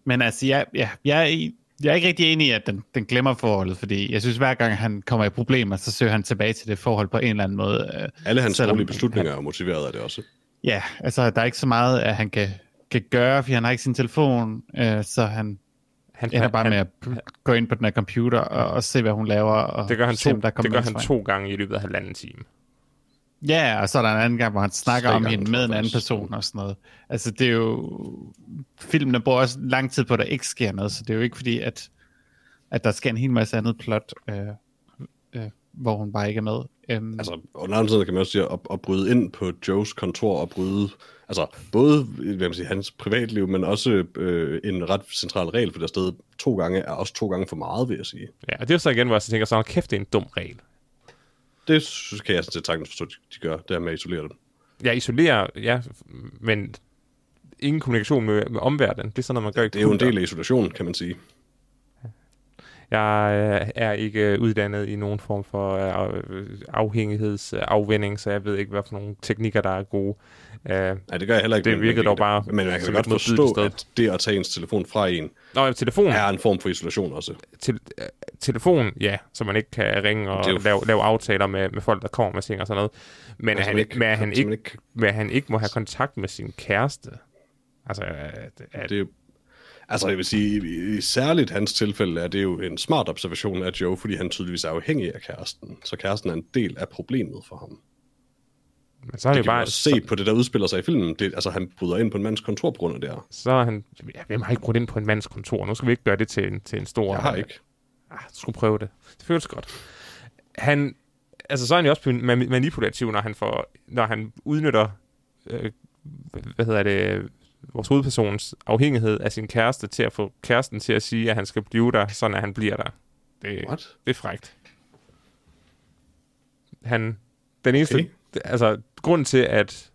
Men altså, jeg, jeg, jeg, er jeg er ikke rigtig enig i, at den, den glemmer forholdet, fordi jeg synes, hver gang han kommer i problemer, så søger han tilbage til det forhold på en eller anden måde. øh, Alle hans dårlige beslutninger er motiveret af det også. Ja, altså, der er ikke så meget, at han kan, kan gøre, fordi han har ikke sin telefon, øh, så han han, ender bare han, med at gå ind på den her computer og, og se, hvad hun laver. Og det gør han, se, to, der det gør han to gange i løbet af halvanden time. Ja, og så er der en anden gang, hvor han snakker om hende med en anden person og sådan noget. Altså, det er jo... Filmene bruger også lang tid på, at der ikke sker noget, så det er jo ikke fordi, at, at der sker en hel masse andet plot, øh, øh, hvor hun bare ikke er med. Um, Altså, anden side kan man også sige, at, at bryde ind på Joes kontor og bryde, altså både hvad man siger, hans privatliv, men også øh, en ret central regel for det sted to gange, er også to gange for meget, vil jeg sige. Ja, og det er jo så igen, hvor jeg så tænker, så kæft, det er en dum regel. Det synes, kan jeg sådan set sagtens forstå, de gør, det her med at isolere dem. Jeg isolerer, ja, men ingen kommunikation med, med omverdenen. Det er sådan noget, man gør i Det er jo en del af isolationen, kan man sige. Jeg øh, er ikke øh, uddannet i nogen form for øh, afhængighedsafvending, så jeg ved ikke, hvad for nogle teknikker, der er gode. Nej, det gør jeg heller ikke. Det virkede men dog bare Men man kan godt forstå, at det at tage ens telefon fra en, Nå, telefon, er en form for isolation også. til, øh, telefon, ja, så man ikke kan ringe og Det jo- lave, lave aftaler med, med folk, der kommer med ting og sådan noget. Men at Altså, han, ikke, men han, altså, ikke, ikke- at han ikke må have kontakt med sin kæreste. Altså, Det er jo, altså jeg vil sige, i, i særligt hans tilfælde er det jo en smart observation af Joe, fordi han tydeligvis er afhængig af kæresten. Så kæresten er en del af problemet for ham. men så er Det det jo bare... også se på det, der udspiller sig i filmen. Det, altså han bryder ind på en mands kontor på grund af det her. Så er han... Ja, hvem har ikke brugt ind på en mands kontor? Nu skal vi ikke gøre det til en, til en stor... Jeg har ikke. Ah, du skulle prøve det. Det føles godt. Han, altså så er han jo også mani- manipulativ, når han, får, når han udnytter, øh, hvad hedder det, vores hovedpersons afhængighed af sin kæreste til at få kæresten til at sige, at han skal blive der, sådan at han bliver der. Det, What? det er frægt. Han, den eneste, Okay. altså grund til, at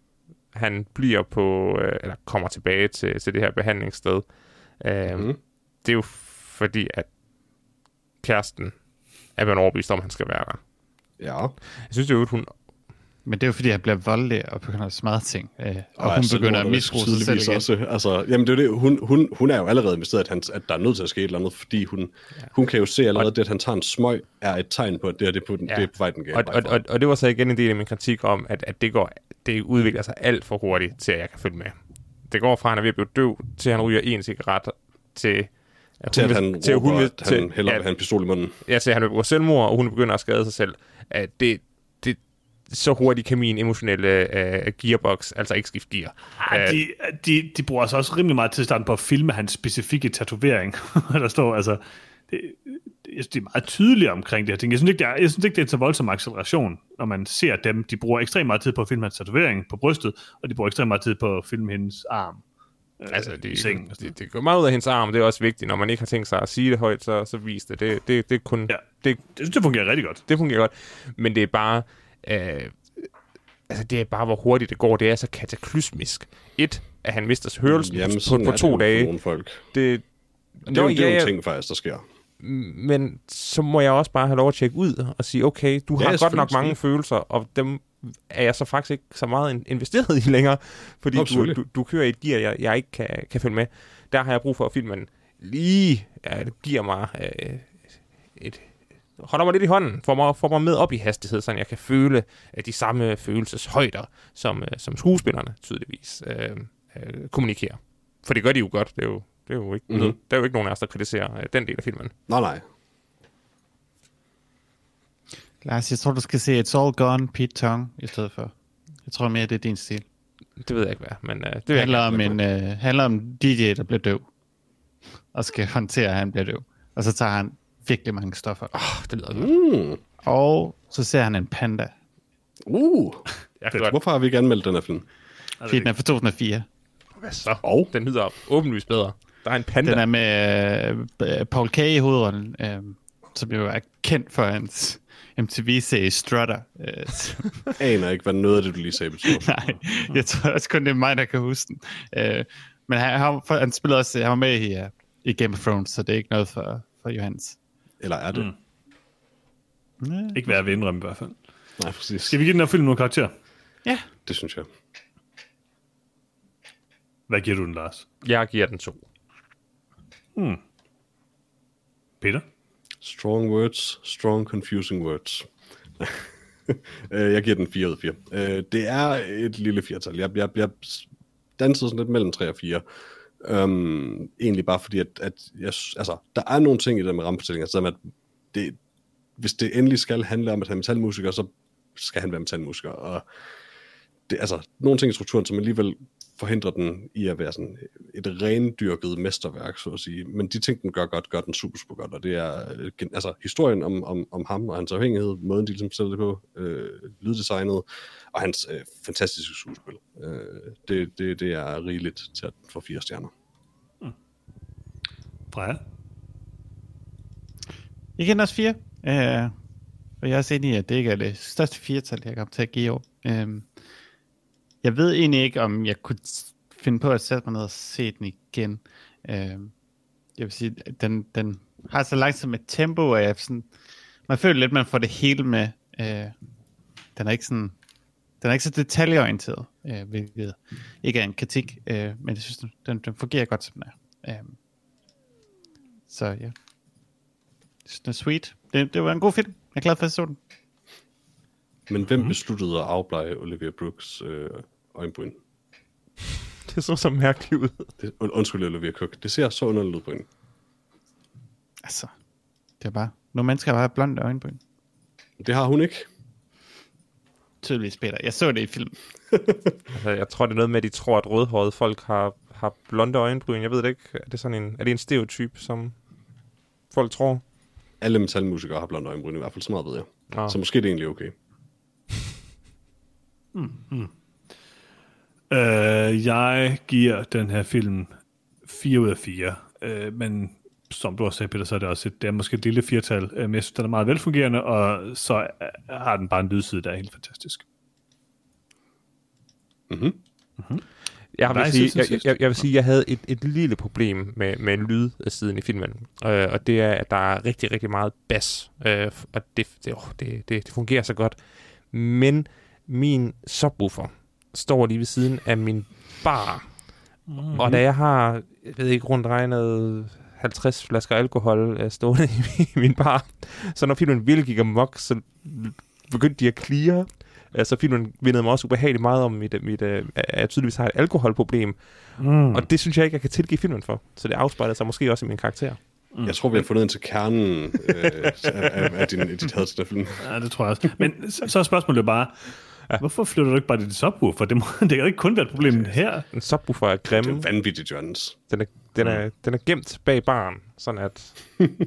han bliver på, øh, eller kommer tilbage til, til det her behandlingssted, øh, mm. det er jo fordi, at kæresten er blevet overbevist om, han skal være der. Ja. Jeg synes jo, at hun... men det er jo fordi, han bliver voldelig og begynder at smadre ting. Øh, og, og hun altså, begynder at misbruge sig selv igen. Også, altså, jamen det er jo det, hun, hun, hun er jo allerede investeret, at, han, at der er nødt til at ske et eller andet, fordi hun, ja. hun kan jo se allerede, at det, at han tager en smøg, er et tegn på, at det, her, det, er, på, den, Ja. det er på vej den Og, og, og, og det var så igen en del af min kritik om, at, at det, går, det udvikler sig alt for hurtigt, til at jeg kan følge med. Det går fra, at han er ved at blive døv, til at han ryger en cigaret, til... At til at vil- han til, råber, hun vil- at han til- ja, vil have en pistol i munden. Ja, til at han vil begå selvmord, og hun begynder at skade sig selv. At det, så hurtigt kan min emotionelle uh, gearbox altså ikke skifte gear. Ej, Øh, de, de, de bruger altså også rimelig meget tid starten på at filme hans specifikke tatovering. [laughs] der står altså... Det, jeg synes, de er meget tydelige omkring det her ting. Jeg synes ikke, det er, jeg synes ikke, det er en så voldsom acceleration, når man ser dem. De bruger ekstremt meget tid på at filme hans tatovering på brystet, og de bruger ekstremt meget tid på at filme hendes arm. øh, Altså, det, sengen. det, det, det går meget ud af hendes arm, det er også vigtigt. Når man ikke har tænkt sig at sige det højt, så, så vis det. Det, det, det, kun, Ja. det, Jeg synes, det fungerer rigtig godt. det fungerer godt. Men det er bare... Øh, altså, det er bare, hvor hurtigt det går. Det er så kataklysmisk. Et, at han mister hørelsen Jamen, på, på, på det to dage. Nogle folk. Det, Det er jo, Nå, det er jo ja, en ting faktisk, der sker. men så må jeg også bare have lov at tjekke ud og sige, okay, du Ja, har godt nok mange følelser, og dem er jeg så faktisk ikke så meget in- investeret i længere, fordi du, du, du kører i et gear, jeg, jeg ikke kan, kan følge med. Der har jeg brug for, at filmen lige ja, det giver mig øh, et holder mig lidt i hånden, får mig, får mig med op i hastighed, så jeg kan føle de samme følelseshøjder, som, øh, som skuespillerne tydeligvis øh, øh, kommunikerer. For det gør de jo godt. Det er jo, det er jo ikke, Mhm. mm-hmm. der er jo ikke nogen af os, der kritiserer øh, den del af filmen. Nej, nej. Lars, jeg tror, du skal se It's All Gone, Pete Tong, i stedet for. Jeg tror mere, det er din stil. Det ved jeg ikke, hvad, men uh, det vil jeg handler gerne om, være en, øh, handler om DJ, der bliver døv. Og skal håndtere, at han bliver døv. Og så tager han virkelig mange stoffer. Åh, det lyder godt. Mm. Og så ser han en panda. Uh. Jeg. Hvorfor har vi ikke anmeldt den her film? Fordi den er fra 2004. Hvad så? Og? Den lyder åbenlyst bedre. Der er en panda. Den er med øh, Paul K. i hovedrollen, øh, som jo er kendt for hans MTV-serie Strutter. Øh, [laughs] Aner ikke, hvad noget af det, du lige sagde betyder. Nej, jeg tror også kun, det er mig, der kan huske den. Øh, men han, han, for- han spiller også, han var med i, uh, i Game of Thrones, så det er ikke noget for, for Johannes. Eller er det? Mm. Ja. Ikke jeg vil indrømme i hvert fald. Nej, præcis. Skal vi give den her film nogle karakter? ja. Det synes jeg. Hvad giver du den, Lars? Jeg giver den to. Peter? Strong words, strong confusing words. [laughs] Øh, jeg giver den 4 ud af 4. Øh, Det er et lille firtal. Jeg, jeg, jeg dansede sådan lidt mellem 3 og 4. Øhm, egentlig bare fordi, at, at jeg, altså, der er nogle ting i det med rammefortællinger, som at det, hvis det endelig skal handle om at han er metalmusiker, så skal han være metalmusiker. Og det, altså, nogle ting i strukturen, som alligevel forhindrer den i at være sådan et rendyrket mesterværk, så at sige. Men de ting, den gør godt, gør den super, super godt. Og det er øh, altså, historien om, om, om ham og hans afhængighed, måden de ligesom sætter det på, øh, lyddesignet, og hans øh, fantastiske skuespil. Øh, det, det, det er rigeligt til at få fire stjerner. Freja? Jeg den også fire. Øh, og jeg er også enig i, at det ikke er det største firetal, jeg kommer til at give i år. Øh, jeg ved egentlig ikke, om jeg kunne finde på at sætte mig ned og se den igen. Øh, jeg vil sige, at den, den har så langsomt et tempo, og jeg sådan, man føler lidt, at man får det hele med. Øh, den er ikke sådan, den er ikke så detaljeorienteret, øh, hvilket ikke er en kritik, øh, men jeg synes, den, den, fungerer godt, som den er. Øh, så ja. Jeg synes, den er sweet. Det, det var en god film. Jeg er glad for, at jeg så den. Men hvem mm. besluttede at afblege Olivia Brooks øh, øjenbryn? [laughs] Det så så mærkeligt ud. Det, und, undskyld, Olivia Cook. Det ser så underligt ud på hende. Altså, det er bare... Nogle mennesker har bare blonde øjenbryn. Det har hun ikke. Tydeligvis, Peter. Jeg så det i film. [laughs] Altså, jeg tror, det er noget med, at de tror, at rødhårede folk har, har blonde øjenbryn. Jeg ved det ikke. Er det, sådan en, er det en stereotyp, som folk tror? Alle metalmusikere har blonde øjenbryn, i hvert fald så meget ved jeg. Nå. Så måske det er egentlig okay. Øh, jeg giver den her film 4 ud af 4. Øh, men som du også sagde, Peter, så er det også et, det er måske et lille firtal. Øh, men jeg synes, den er meget velfungerende, og så øh, har den bare en lydside, der er helt fantastisk. Jeg Hvad er vil, sige, jeg, jeg, jeg vil sige, at jeg havde et, et lille problem med, med lydsiden i filmen. Øh, og det er, at der er rigtig, rigtig meget bas. Øh, og det, det, åh, det, det, det fungerer så godt. Men min subwoofer står lige ved siden af min bar. Mm-hmm. Og da jeg har, jeg ved ikke, rundt regnet 50 flasker alkohol øh, stående i min- bar, så når filmen virkelig gik amok, så begyndte de at clear. Øh, Så filmen vindede mig også ubehageligt meget om, mit, mit, øh, at jeg tydeligvis har et alkoholproblem. Mm. Og det synes jeg ikke, jeg kan tilgive filmen for. Så det afspejler sig måske også i min karakter. Mm. Jeg tror, vi har fundet ind til kernen øh, af, af, din, af dit had til den film. Ja, det tror jeg også. Men så så er spørgsmålet bare. Hvorfor flytter du ikke bare dit subwoofer? Det, må, [laughs] det kan jo ikke kun være et problem her. En subwoofer er Det er grim. vanvittigt, Jørgens. Den er, den, er, den er gemt bag baren, sådan at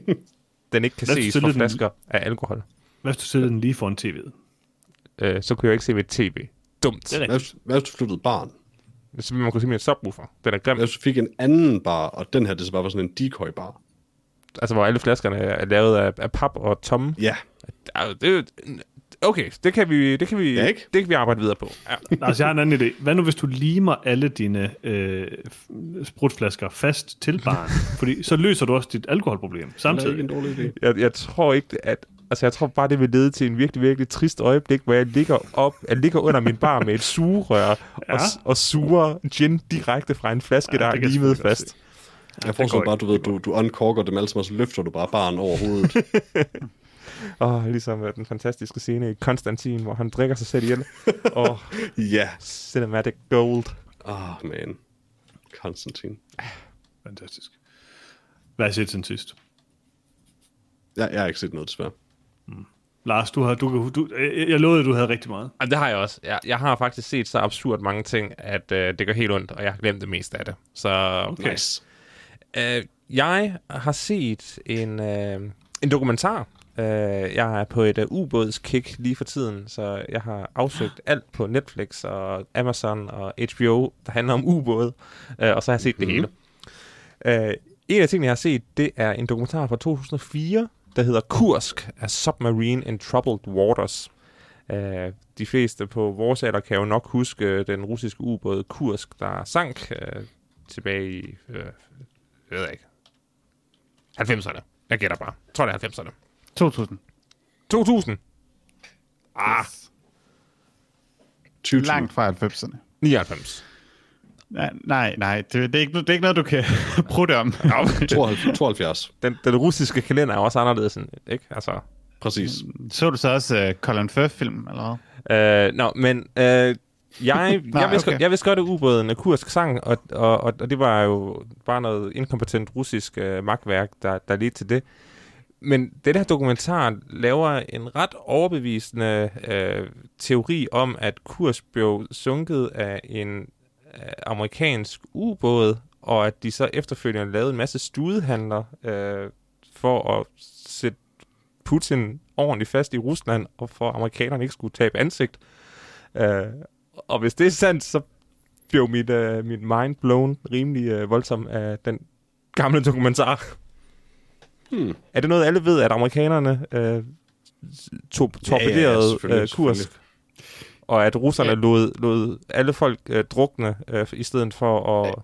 [laughs] den ikke kan ses stille for den- flasker af alkohol. Hvad hvis du sætter den lige foran tv'et? Øh, så kunne jeg ikke se mit tv. Dumt. Hvad hvis, hvad hvis du flyttede barn? Så vil man kunne se min subwoofer. Den er grim. Hvad hvis du fik en anden bar, og den her, det så bare var sådan en decoy-bar? Altså, hvor alle flaskerne er lavet af, af pap og tomme. Ja, Altså, det er jo- Okay, det kan vi, det kan vi, Ja, ikke? det kan vi arbejde videre på. Ja. Altså, jeg har en anden idé. Hvad nu, hvis du limer alle dine øh, sprutflasker fast til baren? [laughs] Fordi så løser du også dit alkoholproblem det er samtidig. ikke en dårlig idé. Jeg, jeg tror ikke, at... Altså, jeg tror bare, det vil lede til en virkelig, virkelig trist øjeblik, hvor jeg ligger op, jeg ligger under min bar med et sugerør [laughs] ja. og, og suger gin direkte fra en flaske, Ja, der er limet fast. Jeg forestiller bare, du ved, du, du uncorker dem alle sammen, og så løfter du bare baren over hovedet. [laughs] Og ligesom uh, den fantastiske scene i Konstantin, hvor han drikker sig selv ihjel. [laughs] Og ja. cinematic gold. Ah, oh, man. Konstantin. Fantastisk. Hvad har I set siden sidst? Jeg, jeg har ikke set noget, desværre. Lars, du har, du, du, jeg jeg lovede, at du havde rigtig meget. Jamen, det har jeg også. Jeg, jeg har faktisk set så absurd mange ting, at øh, det gør helt ondt, og jeg har glemt det meste af det. Så Okay. Nice. øh, jeg har set en, øh, en dokumentar. Øh, jeg er på et uh, ubådskick lige for tiden, så jeg har afsøgt [gasps] alt på Netflix og Amazon og HBO, der handler om ubåde, øh, og så har jeg set mm-hmm. det hele. Øh, en af tingene, jeg har set, det er en dokumentar fra 2004, der hedder Kursk, A Submarine in Troubled Waters. Uh, de fleste på vores alder kan jo nok huske øh, den russiske ubåd Kursk, der sank uh, tilbage i, uh, jeg ved ikke, 90'erne. Jeg gætter bare. Jeg tror, det er 90'erne. 2000. 2000. Ah, 2020. Langt fra 90'erne. 99. Nej, nej, nej det, det, er ikke, det er ikke noget, du kan [laughs] prutte om. 72. 72. [laughs] Den, den russiske kalender er også anderledes, end, ikke? Altså, Præcis. Så du så også uh, Colin Firth-film, eller hvad? Øh, nå, men øh, jeg, [laughs] jeg, Nej, vidste, okay. jeg vidste godt, at ubåden er kursk sang, og, og, og, og det var jo bare noget inkompetent russisk øh, magtværk, der, der ledte til det. Men det her dokumentar laver en ret overbevisende øh, teori om, at kurs blev sunket af en øh, amerikansk ubåd, og at de så efterfølgende lavede en masse studehandler øh, for at sætte Putin ordentligt fast i Rusland, og for at amerikanerne ikke skulle tabe ansigt. Øh, og hvis det er sandt, så blev mit, øh, mit mind blown rimelig øh, voldsomt af den gamle dokumentar. Hmm. Er det noget, alle ved, at amerikanerne øh, to- torpederede selvfølgelig, øh, Kursk? Og at russerne Ja. lod, lod alle folk øh, drukne, øh, i stedet for at,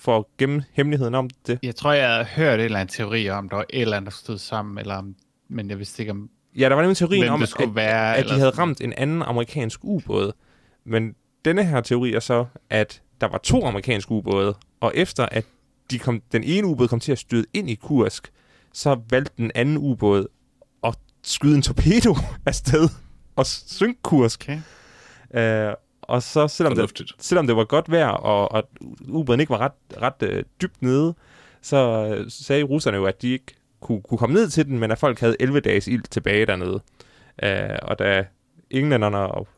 for at gemme hemmeligheden om det? Jeg tror, jeg har hørt en eller anden teori om, der var et eller andet, der stod sammen, eller om, men jeg vidste ikke om... Ja, der var nemlig teorien om, at, være, at de eller havde sådan. ramt en anden amerikansk ubåd. Men denne her teori er så, at der var to amerikanske ubåde, og efter at de kom, den ene ubåd kom til at støde ind i Kursk, så valgte den anden ubåd at skyde en torpedo [laughs] afsted og synke Kursk. Okay. Øh, og så selvom det, selvom det var godt vejr, og, og ubåden ikke var ret, ret øh, dybt nede, så øh, sagde russerne jo, at de ikke kunne, kunne komme ned til den, men at folk havde 11 dages ild tilbage dernede. Øh, og da englænderne og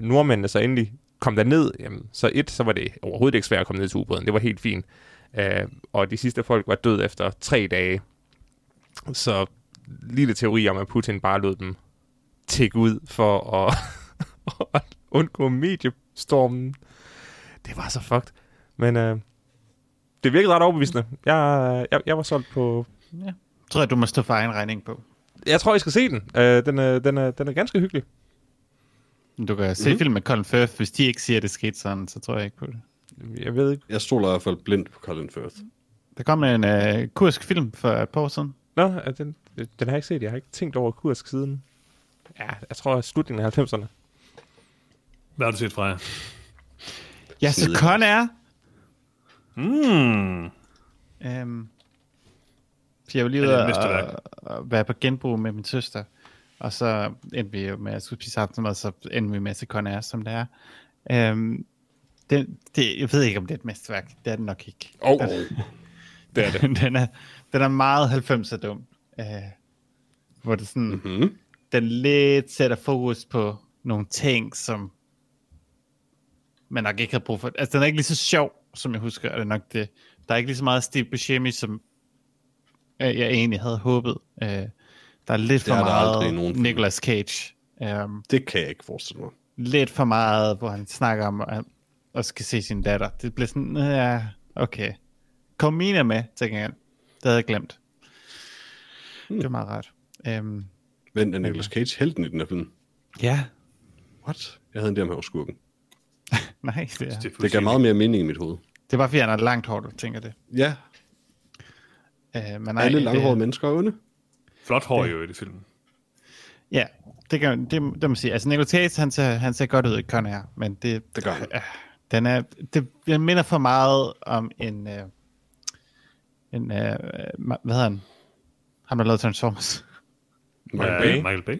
nordmændene så endelig kom derned, jamen, så et, så var det overhovedet ikke svært at komme ned til ubåden. Det var helt fint. Øh, og de sidste folk var død efter tre dage. Så lille teori om, at Putin bare lod dem tække ud for at, [laughs] at undgå mediestormen. Det var så fucked. Men øh, det virkede ret overbevisende. Jeg, jeg, jeg var solgt på... Ja. Tror jeg, du må stå for egen regning på. Jeg tror, I skal se den. Øh, den, er, den, er, den er ganske hyggelig. Du kan se mm-hmm. film med Colin Firth. Hvis de ikke siger, at det skete sådan, så tror jeg ikke på det. Jeg ved ikke. Jeg stoler i hvert fald blindt på Colin Firth. Der kom en uh, kursk film for et par år siden. Nå, er den, den har jeg ikke set. Jeg har ikke tænkt over kursk siden. Ja, jeg tror, at slutningen af 90'erne. Hvad har du set fra jer? Ja, så. Con er... Mm. Um, så jeg var lige Er ude og, være på genbrug med min søster. Og så endte vi jo med at skulle spise aftensmad, så endte vi med at se Con Air, som det er. Um, det, det, jeg ved ikke, om det er et mesterværk. Det er det nok ikke. Oh, det er det. [laughs] den, er, den er meget 90'er dum. Uh, hvor det sådan... Mm-hmm. den lidt sætter fokus på nogle ting, som man nok ikke havde brug for. Altså, den er ikke lige så sjov, som jeg husker, er det nok det. Der er ikke lige så meget Steve Buscemi, som øh, jeg egentlig havde håbet. Øh, der er lidt Det for er meget nogen. Nicolas Cage. Um, Det kan jeg ikke forestille mig. lidt for meget, hvor han snakker om at, at skal se sin datter. Det bliver sådan, ja, okay. Kom Mina med, tænker jeg. Det havde jeg glemt. Det var meget rart. Um, Men er Nicolas Cage helten i den her film? ja, What? Jeg havde en der med skurken. [laughs] nej, det er. Det gav meget mere mening i mit hoved. Det er bare fordi, han har langt hår, du tænker det. Ja, Uh, men nej, alle det- langhårede mennesker er onde. Flot hår jo i det film. Ja, det kan det, det må man sige. Altså, Nicolas Cage, han ser, han ser godt ud i Con Air, men det, Det gør han. øh, den er, det, den minder for meget om en, øh, en øh, ma- hvad hedder han? Ham, der lavede Transformers. Michael Ja, Bay. Michael Bay.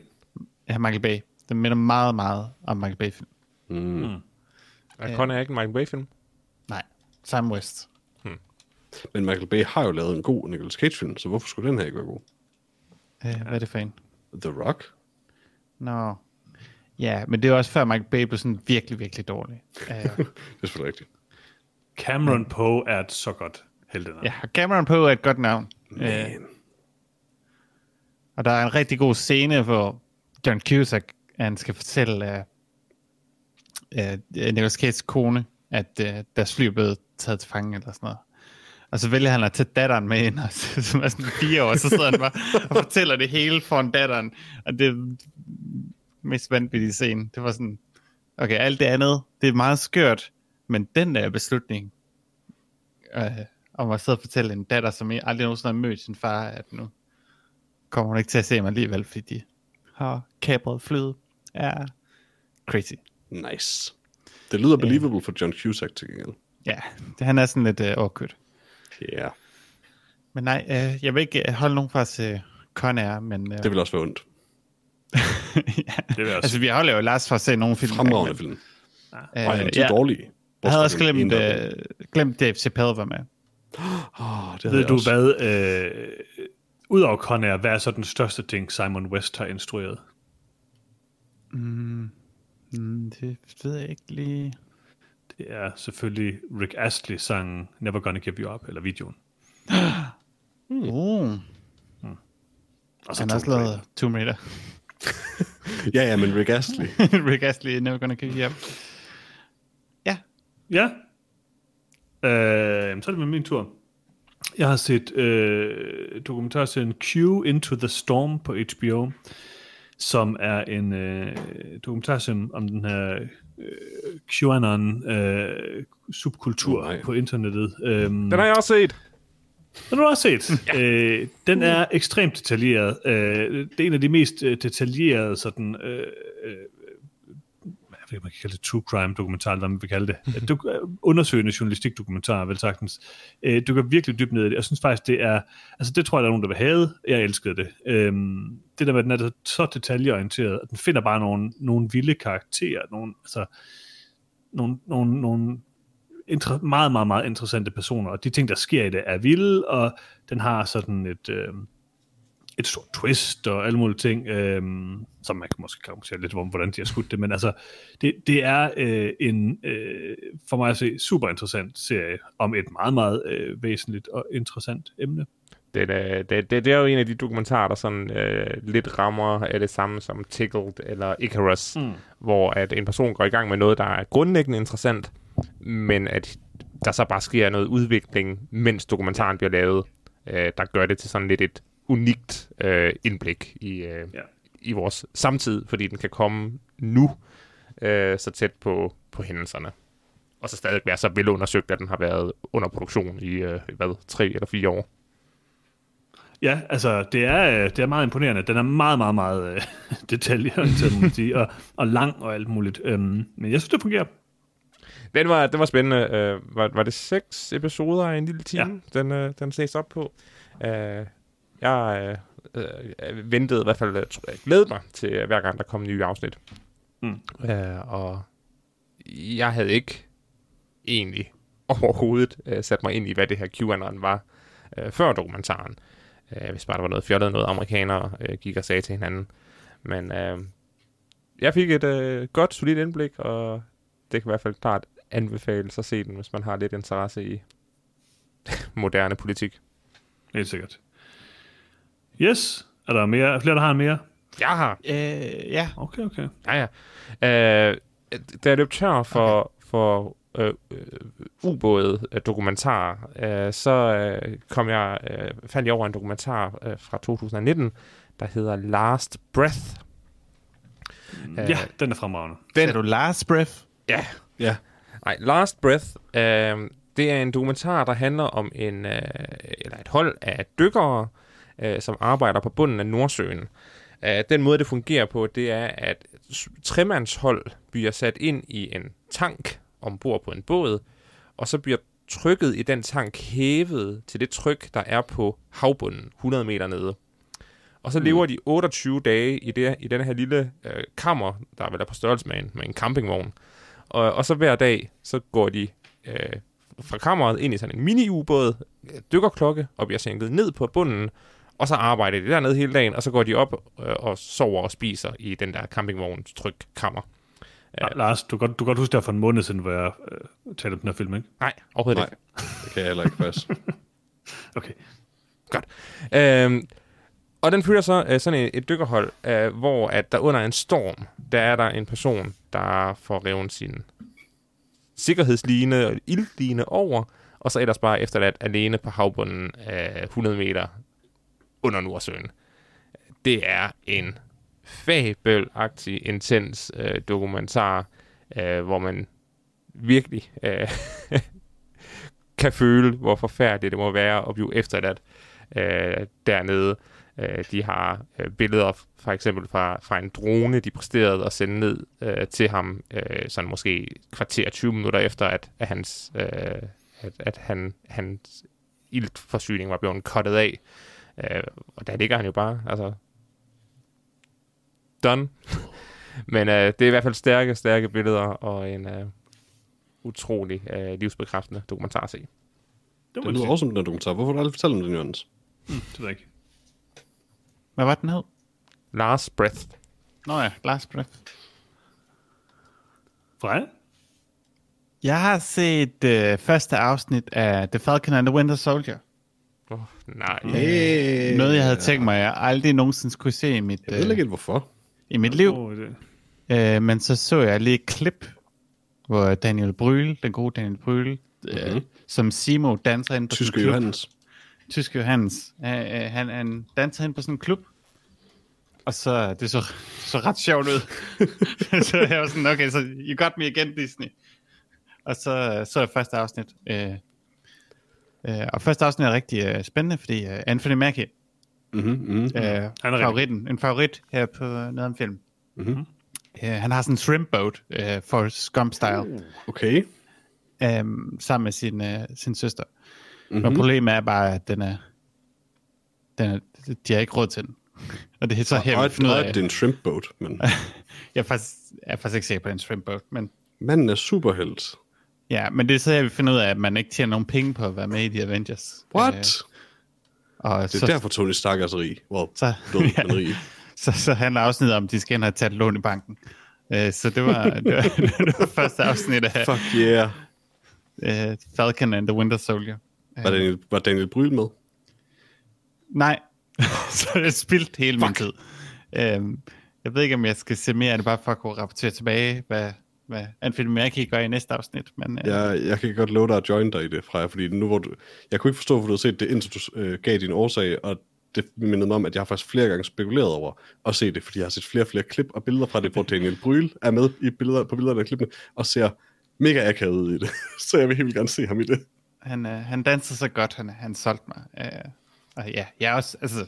Ja, Michael Bay. Den minder meget, meget om Michael Bay-film. Mm. Er Con er ikke en Michael Bay-film? Nej, Sam West. Men Michael Bay har jo lavet en god Nicolas Cage-film, så hvorfor skulle den her ikke være god? Øh, hvad er det for en? The Rock? Nå. Ja, men det er også før Michael Bay blev sådan virkelig, virkelig dårlig. Uh, [laughs] Det er selvfølgelig rigtigt. Cameron Poe er et så godt heldenavn. ja, Cameron Poe er et godt navn. Uh, og der er en rigtig god scene, hvor John Cusack han skal fortælle uh, uh, Nicolas Cage's kone, at uh, deres fly er blevet taget til fange eller sådan noget. Og så vælger han at tage datteren med ind, [laughs] og, som er sådan fire år, så sidder han bare og fortæller det hele foran datteren. Og det er mest vanvittige scene. Det var sådan, okay, alt det andet, det er meget skørt, men den der beslutning, øh, om at sidde og fortælle en datter, som aldrig nogensinde har mødt sin far, at nu kommer hun ikke til at se mig alligevel, fordi de har kapret flyet, er crazy. Nice. Det lyder believable for John Cusack til gengæld. Ja, det, han er sådan lidt øh, awkward. Ja, yeah. Men nej, øh, jeg vil ikke øh, holde nogen fra at se Con Air, men... Øh, det vil også være ondt. [laughs] ja. Det vil også. Altså, vi holder jo Lars for at se nogle film. Fremragende film. Øh, Nej, de er ja. dårlige. Jeg havde også glemt, øh, glemt Dave Chappelle var med. Åh, det Ved du også. hvad, øh, udover Con Air, hvad er så den største ting, Simon West har instrueret? Mm, det ved jeg ikke lige. Det er selvfølgelig Rick Astley-sangen Never Gonna Give You Up, eller videoen. Mm. Uh, Og så han har også lavet Tomb Raider. [laughs] Ja, ja, men Rick Astley. [laughs] Rick Astley, Never Gonna Give You Up. Ja, Ja. Øh, så er det med min tur. Jeg har set øh, dokumentarserien Q Into the Storm på HBO, som er en øh, dokumentarserie om den her øh, QAnon øh, subkultur Oh, nej. på internettet. Øhm, Den har jeg også set. Den har du også set. [laughs] ja. øh, den er ekstremt detaljeret. Øh, det er en af de mest øh, detaljerede sådan, øh, øh, jeg ved ikke, man kan kalde det true crime dokumentar, eller hvad man vil kalde det. Du, øh, undersøgende journalistik dokumentar, vel sagtens. Øh, du kan virkelig dybt ned i det. Jeg synes faktisk, det er, altså det tror jeg, der er nogen, der vil have. Jeg elskede det. Øhm, det der med, at den er så detaljeorienteret, at den finder bare nogle, nogle vilde karakterer, nogle, altså, nogle, nogle, nogle inter- meget, meget, meget interessante personer, og de ting, der sker i det, er vilde, og den har sådan et, øh, et stort twist og alle mulige ting, øh, som man kan måske kommentere lidt om, hvordan de har skudt det, men altså, det, det er øh, en, øh, for mig at se, super interessant serie om et meget, meget øh, væsentligt og interessant emne. Det, er- det, det, det er jo en af de dokumentarer, der sådan øh, lidt rammer af det samme som Tickled eller Icarus, mm. hvor at en person går i gang med noget, der er grundlæggende interessant, men at der så bare sker noget udvikling, mens dokumentaren bliver lavet, øh, der gør det til sådan lidt et unikt øh, indblik i, øh, Ja. i vores samtid, fordi den kan komme nu øh, så tæt på, på hændelserne. Og så stadig være så velundersøgt, at den har været under produktion i, øh, hvad, tre eller fire år. Ja, altså, det er, øh, det er meget imponerende. Den er meget, meget, meget øh, [laughs] detaljeorienteret, må man sige, og, og lang og alt muligt. Øhm, men jeg synes, det fungerer. Den var, den var spændende. Øh, var, var det seks episoder af en lille time, ja. den, øh, den ses op på? Øh, jeg øh, øh, ventede i hvert fald, øh, jeg glædede mig til øh, hver gang, der kom nye afsnit. Mm. Øh, og jeg havde ikke egentlig overhovedet øh, sat mig ind i, hvad det her QAnon var, øh, før dokumentaren. Øh, hvis bare der var noget fjollet, noget amerikanere øh, gik og sagde til hinanden. Men øh, jeg fik et øh, godt, solidt indblik, og det kan i hvert fald klart anbefales at se den, hvis man har lidt interesse i [laughs] moderne politik. Helt sikkert. Yes, er der mere? Er flere, der har en mere? Jeg har. øh, ja. Okay, okay. Ja, ja. Øh, da jeg løb tør for, okay. for øh, øh, ubåde øh, dokumentar, øh, så øh, kom jeg, øh, fandt jeg over en dokumentar øh, fra 2019, der hedder Last Breath. Øh, Ja, den er fremragende. Den... Er du Lars Breath? Ja, Ja. Nej, Last Breath, øh, det er en dokumentar, der handler om en øh, eller et hold af dykkere, øh, som arbejder på bunden af Nordsøen. Øh, den måde, det fungerer på, det er, at tremandshold bliver sat ind i en tank ombord på en båd, og så bliver trykket i den tank hævet til det tryk, der er på havbunden, 100 meter nede. Og så lever de 28 dage i, det, i den her lille øh, kammer, der vel er på størrelse med en, med en campingvogn. Og, og så hver dag, så går de øh, fra kammeret ind i sådan en mini-ubåd, øh, dykkerklokke, og bliver sænket ned på bunden, og så arbejder de dernede hele dagen, og så går de op øh, og sover og spiser i den der campingvogns trykkammer. Ja. Lars, du kan, godt, du kan godt huske det for en måned siden, hvor jeg øh, talte om den her film, ikke? Nej, overhovedet Nej, ikke. det kan jeg heller ikke faktisk. [laughs] Okay. Godt. Øhm, og den følger så øh, sådan et, et dykkerhold, øh, hvor at der under en storm, der er der en person, der får revet sin sikkerhedsline og ildline over, og så ellers bare efterladt alene på havbunden øh, 100 meter under Nordsøen. Det er en fabelagtig, intens øh, dokumentar, øh, hvor man virkelig øh, [laughs] kan føle, hvor forfærdeligt det må være at blive efterladt øh, dernede. Øh, de har øh, billeder for eksempel fra, fra en drone, de præsterede at sende ned øh, til ham, øh, sådan måske kvarter 20 minutter efter, at, at hans, øh, at, at han, hans iltforsyning var blevet kottet af. Øh, og der ligger han jo bare, altså, done. [laughs] Men øh, det er i hvert fald stærke, stærke billeder og en øh, utrolig øh, livsbekræftende dokumentar at se. Det, Det lyder også som den dokumentar. Hvorfor har du aldrig fortalt om den, Jørgens? det ved jeg ikke. Hvad var den hed? Last Breath. Nå ja, Last Breath. Freja? Jeg har set øh, første afsnit af The Falcon and the Winter Soldier. Nej. Hey. Noget, jeg havde tænkt mig, jeg aldrig nogensinde skulle se i mit, Jeg ved øh, ikke hvorfor. i mit liv. Øh, men så så jeg lige et klip, hvor Daniel Brühl, den gode Daniel Brühl, øh, Mhm. som Simo danser ind på en Tyske klub. Johannes. Tyske Johannes. Øh, øh, han, han danser ind på sådan en klub. Og så, det så, så ret sjovt ud. [laughs] så jeg var sådan, okay, så you got me again, Disney. Og så så jeg første afsnit. Øh, øh, og første afsnit er rigtig øh, spændende, fordi øh, Anthony Mackie, Mm-hmm, mm-hmm. øh, favoritten, en favorit her på noget om film. Mhm. Øh, han har sådan en shrimp boat øh, for Scump Style. Okay. øhm, sammen med sin, øh, sin søster. Mm-hmm. Mhm. Og problemet er bare, at den er, den er, de har ikke råd til den. [laughs] Og det er så her, Og finder ud og af. et, det er en shrimp boat, men [laughs] Jeg er faktisk, jeg er faktisk ikke sikker på en shrimp boat, men, manden er superhelt. Ja, men det er så her, vi finder ud af, at man ikke tjener nogen penge på at være med i The Avengers. What? Øh, og det er så, derfor Tony Stark er så rig. Well, så, men [laughs] rig. så, så handler afsnittet om, at de skal ind og tage et lån i banken. Øh, så det var, det var, [laughs] det var første afsnit af Fuck yeah. uh, Falcon and the Winter Soldier. Var Daniel, var Daniel Bryl med? Nej, [laughs] så jeg spildt hele min tid. Øhm, jeg ved ikke, om jeg skal se mere af det, bare for at kunne rapportere tilbage, hvad, hvad Anthony Mackie gør i næste afsnit. Men, øh, Jeg, jeg kan godt love dig at join dig i det, Freja, fordi nu hvor du... Jeg kunne ikke forstå, hvor du havde set det, indtil du øh, gav din årsag, og det mindede mig om, at jeg har faktisk flere gange spekuleret over at se det, fordi jeg har set flere og flere klip og billeder fra det, hvor Daniel Bryl er med i billeder, på billederne af klippene, og ser mega akavet ud i det. [laughs] Så jeg vil helt vildt gerne se ham i det. han, øh, han danser så godt, han, han solgte mig. Øh, og ja, jeg er også, altså,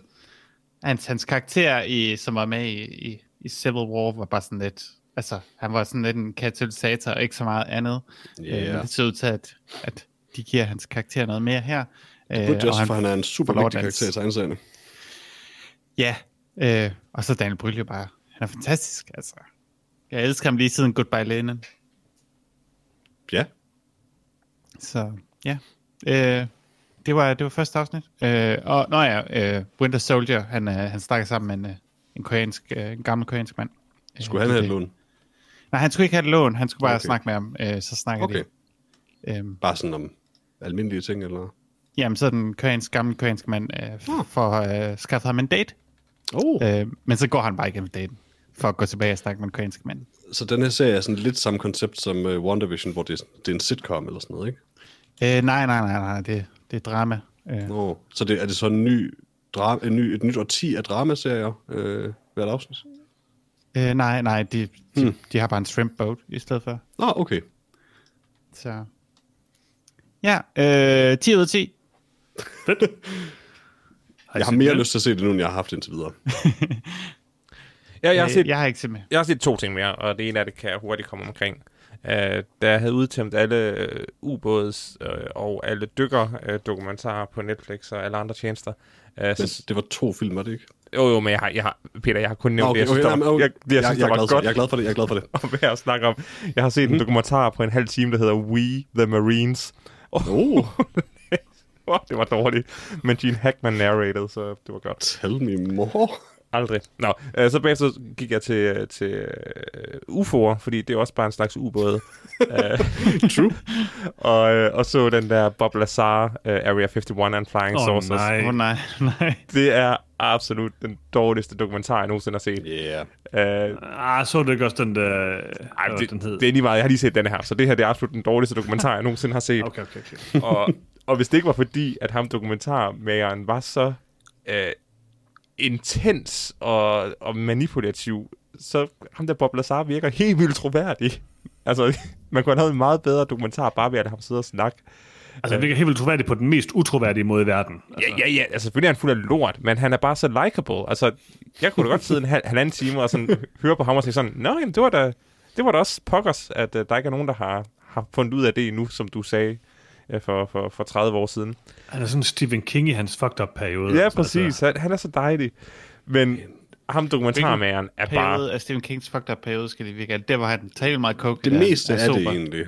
hans, hans karakter, i, som var med i, i, i Civil War, var bare sådan lidt, altså, han var sådan lidt en katalysator, og ikke så meget andet. Ja. Øh, det ser ud til, at, at de giver hans karakter noget mere her. Øh, Burde og også, for han er en super vigtig karakter i tegneserien. Ja, øh, og så Daniel Brühl bare. Han er fantastisk, altså. Jeg elsker ham lige siden Goodbye Lenin. Ja. Så ja, øh, det, var, det var første afsnit. Øh, og nå ja, øh, Winter Soldier, han, øh, han snakker sammen med en, øh, en, koreansk, øh, en gammel koreansk mand. Skulle han have lån? Nej, han skulle ikke have et lån, han skulle bare Okay. snakke med ham. Øh, så snakker Okay. de. Øh, Bare sådan om almindelige ting, eller? jamen, så den koreansk, gamle koreanske mand øh, f- for at øh, skaffe ham en date. Oh. Øh, men så går han bare igennem daten, for at gå tilbage og snakke med den koreanske mand. Så den her serie er sådan lidt samme koncept som uh, WandaVision, hvor det er, det er en sitcom eller sådan noget, ikke? Øh, nej, nej, nej, nej, det, det er drama. Øh, Nå, så det, er det så en ny, dra- en ny, et nyt årti af dramaserier øh, hvert afsnit? Øh, nej, nej, de, de, Hmm. de har bare en shrimp boat i stedet for. Nå, okay. Så. Ja, øh, 10 ud af 10. Fedt. Jeg har mere lyst til at se det nu, end jeg har haft indtil videre. [laughs] Ja, jeg har, set, jeg har ikke set med. jeg har set to ting mere, og det ene af det kan jeg hurtigt komme omkring. Uh, da jeg havde udtømt alle uh, ubåds uh, og alle dykker uh, dokumentarer på Netflix og alle andre tjenester. Uh, Men så, det var to film, var det ikke? Jo, jo, men jeg har, jeg har, Peter, jeg har kun nævnt Nå, det, jeg synes, der var, jeg, det, jeg, jeg, synes, jeg, er var glad godt jeg er glad for det, jeg er glad for det. [laughs] at være at snakke om. Jeg har set en dokumentar på en halv time, der hedder We the Marines. Oh, [laughs] var, det var dårligt. Men Gene Hackman narrated, så det var godt. Tell me more. Aldrig. Nå, øh, så bagefter gik jeg til, til uh, UFO'er, fordi det er også bare en slags ubåd. [laughs] True. [laughs] og, øh, og så den der Bob Lazar, uh, Area 51 and Flying Åh, Saucers. nej. Oh, nej, nej. Det er absolut den dårligste dokumentar, jeg nogensinde har set. Yeah. Uh, Ah, så du ikke også den der... ej, det, den hed? det er lige meget. Jeg har lige set den her, så det her det er absolut den dårligste dokumentar, jeg [laughs] nogensinde har set. Okay, okay, okay. og, og hvis det ikke var fordi, at ham dokumentarmageren var så øh, intens og, og manipulativ, så ham der Bob Lazar virker helt vildt troværdig. [laughs] Altså, man kunne have lavet en meget bedre dokumentar, bare ved at ham sidde og snakke. Altså, det virker helt vildt troværdigt på den mest utroværdige måde i verden. Altså, Ja, ja, ja, altså selvfølgelig er han fuld af lort, men han er bare så likable. Altså, jeg kunne da godt sidde en hal- halvanden time og sådan [laughs] høre på ham og sige sådan, Nå, jamen, det var da, det var da også pokkers, at uh, der ikke er nogen, der har, har fundet ud af det endnu, som du sagde for, for, for 30 år siden. Han er sådan Stephen King i hans fucked up periode. Ja, Altså, præcis. Han, han er så dejlig. Men ham dokumentarmageren er bare... Periode af Stephen Kings fucked up periode, skal det virke. Det var han talt meget coke. Det meste Ja, er det egentlig.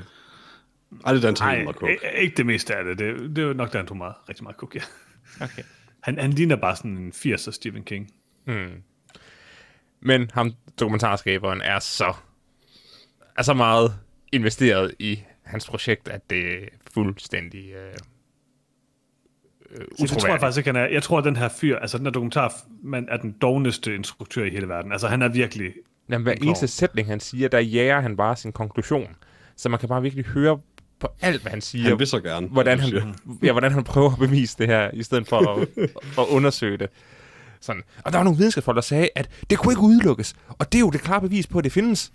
Ej, det er taler mig coke. ikke- det meste af det. Det, det er nok, der han tog meget, rigtig meget kokain. Okay. Han, han ligner bare sådan en 80'er Stephen King. Men ham dokumentarskaberen er så, er så meget investeret i hans projekt, at det er fuldstændig øh, øh, Så det tror jeg utroværdigt. faktisk ikke, han er. Jeg tror, at den her fyr, altså den her dokumentar, man er den dogneste instruktør i hele verden. Altså han er virkelig... Jamen, hver eneste sætning, han siger, der jager han bare sin konklusion. Så man kan bare virkelig høre på alt, hvad han siger. Han vil så gerne. hvordan han, siger. ja, hvordan han prøver at bevise det her, i stedet for at, [laughs] at undersøge det. Sådan. Og der var nogle videnskabsfolk, der sagde, at det kunne ikke udelukkes. Og det er jo det klare bevis på, at det findes.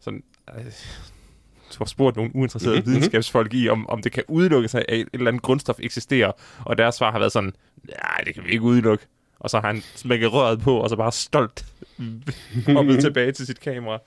Sådan, øh, har spurgt nogle uinteresserede Mhm, mm-hmm. videnskabsfolk i, om, om det kan udelukkes, at et eller andet grundstof eksisterer. Og deres svar har været sådan, nej, det kan vi ikke udelukke. Og så har han smækket røret på, og så bare stolt [laughs] hoppet [laughs] tilbage til sit kamera.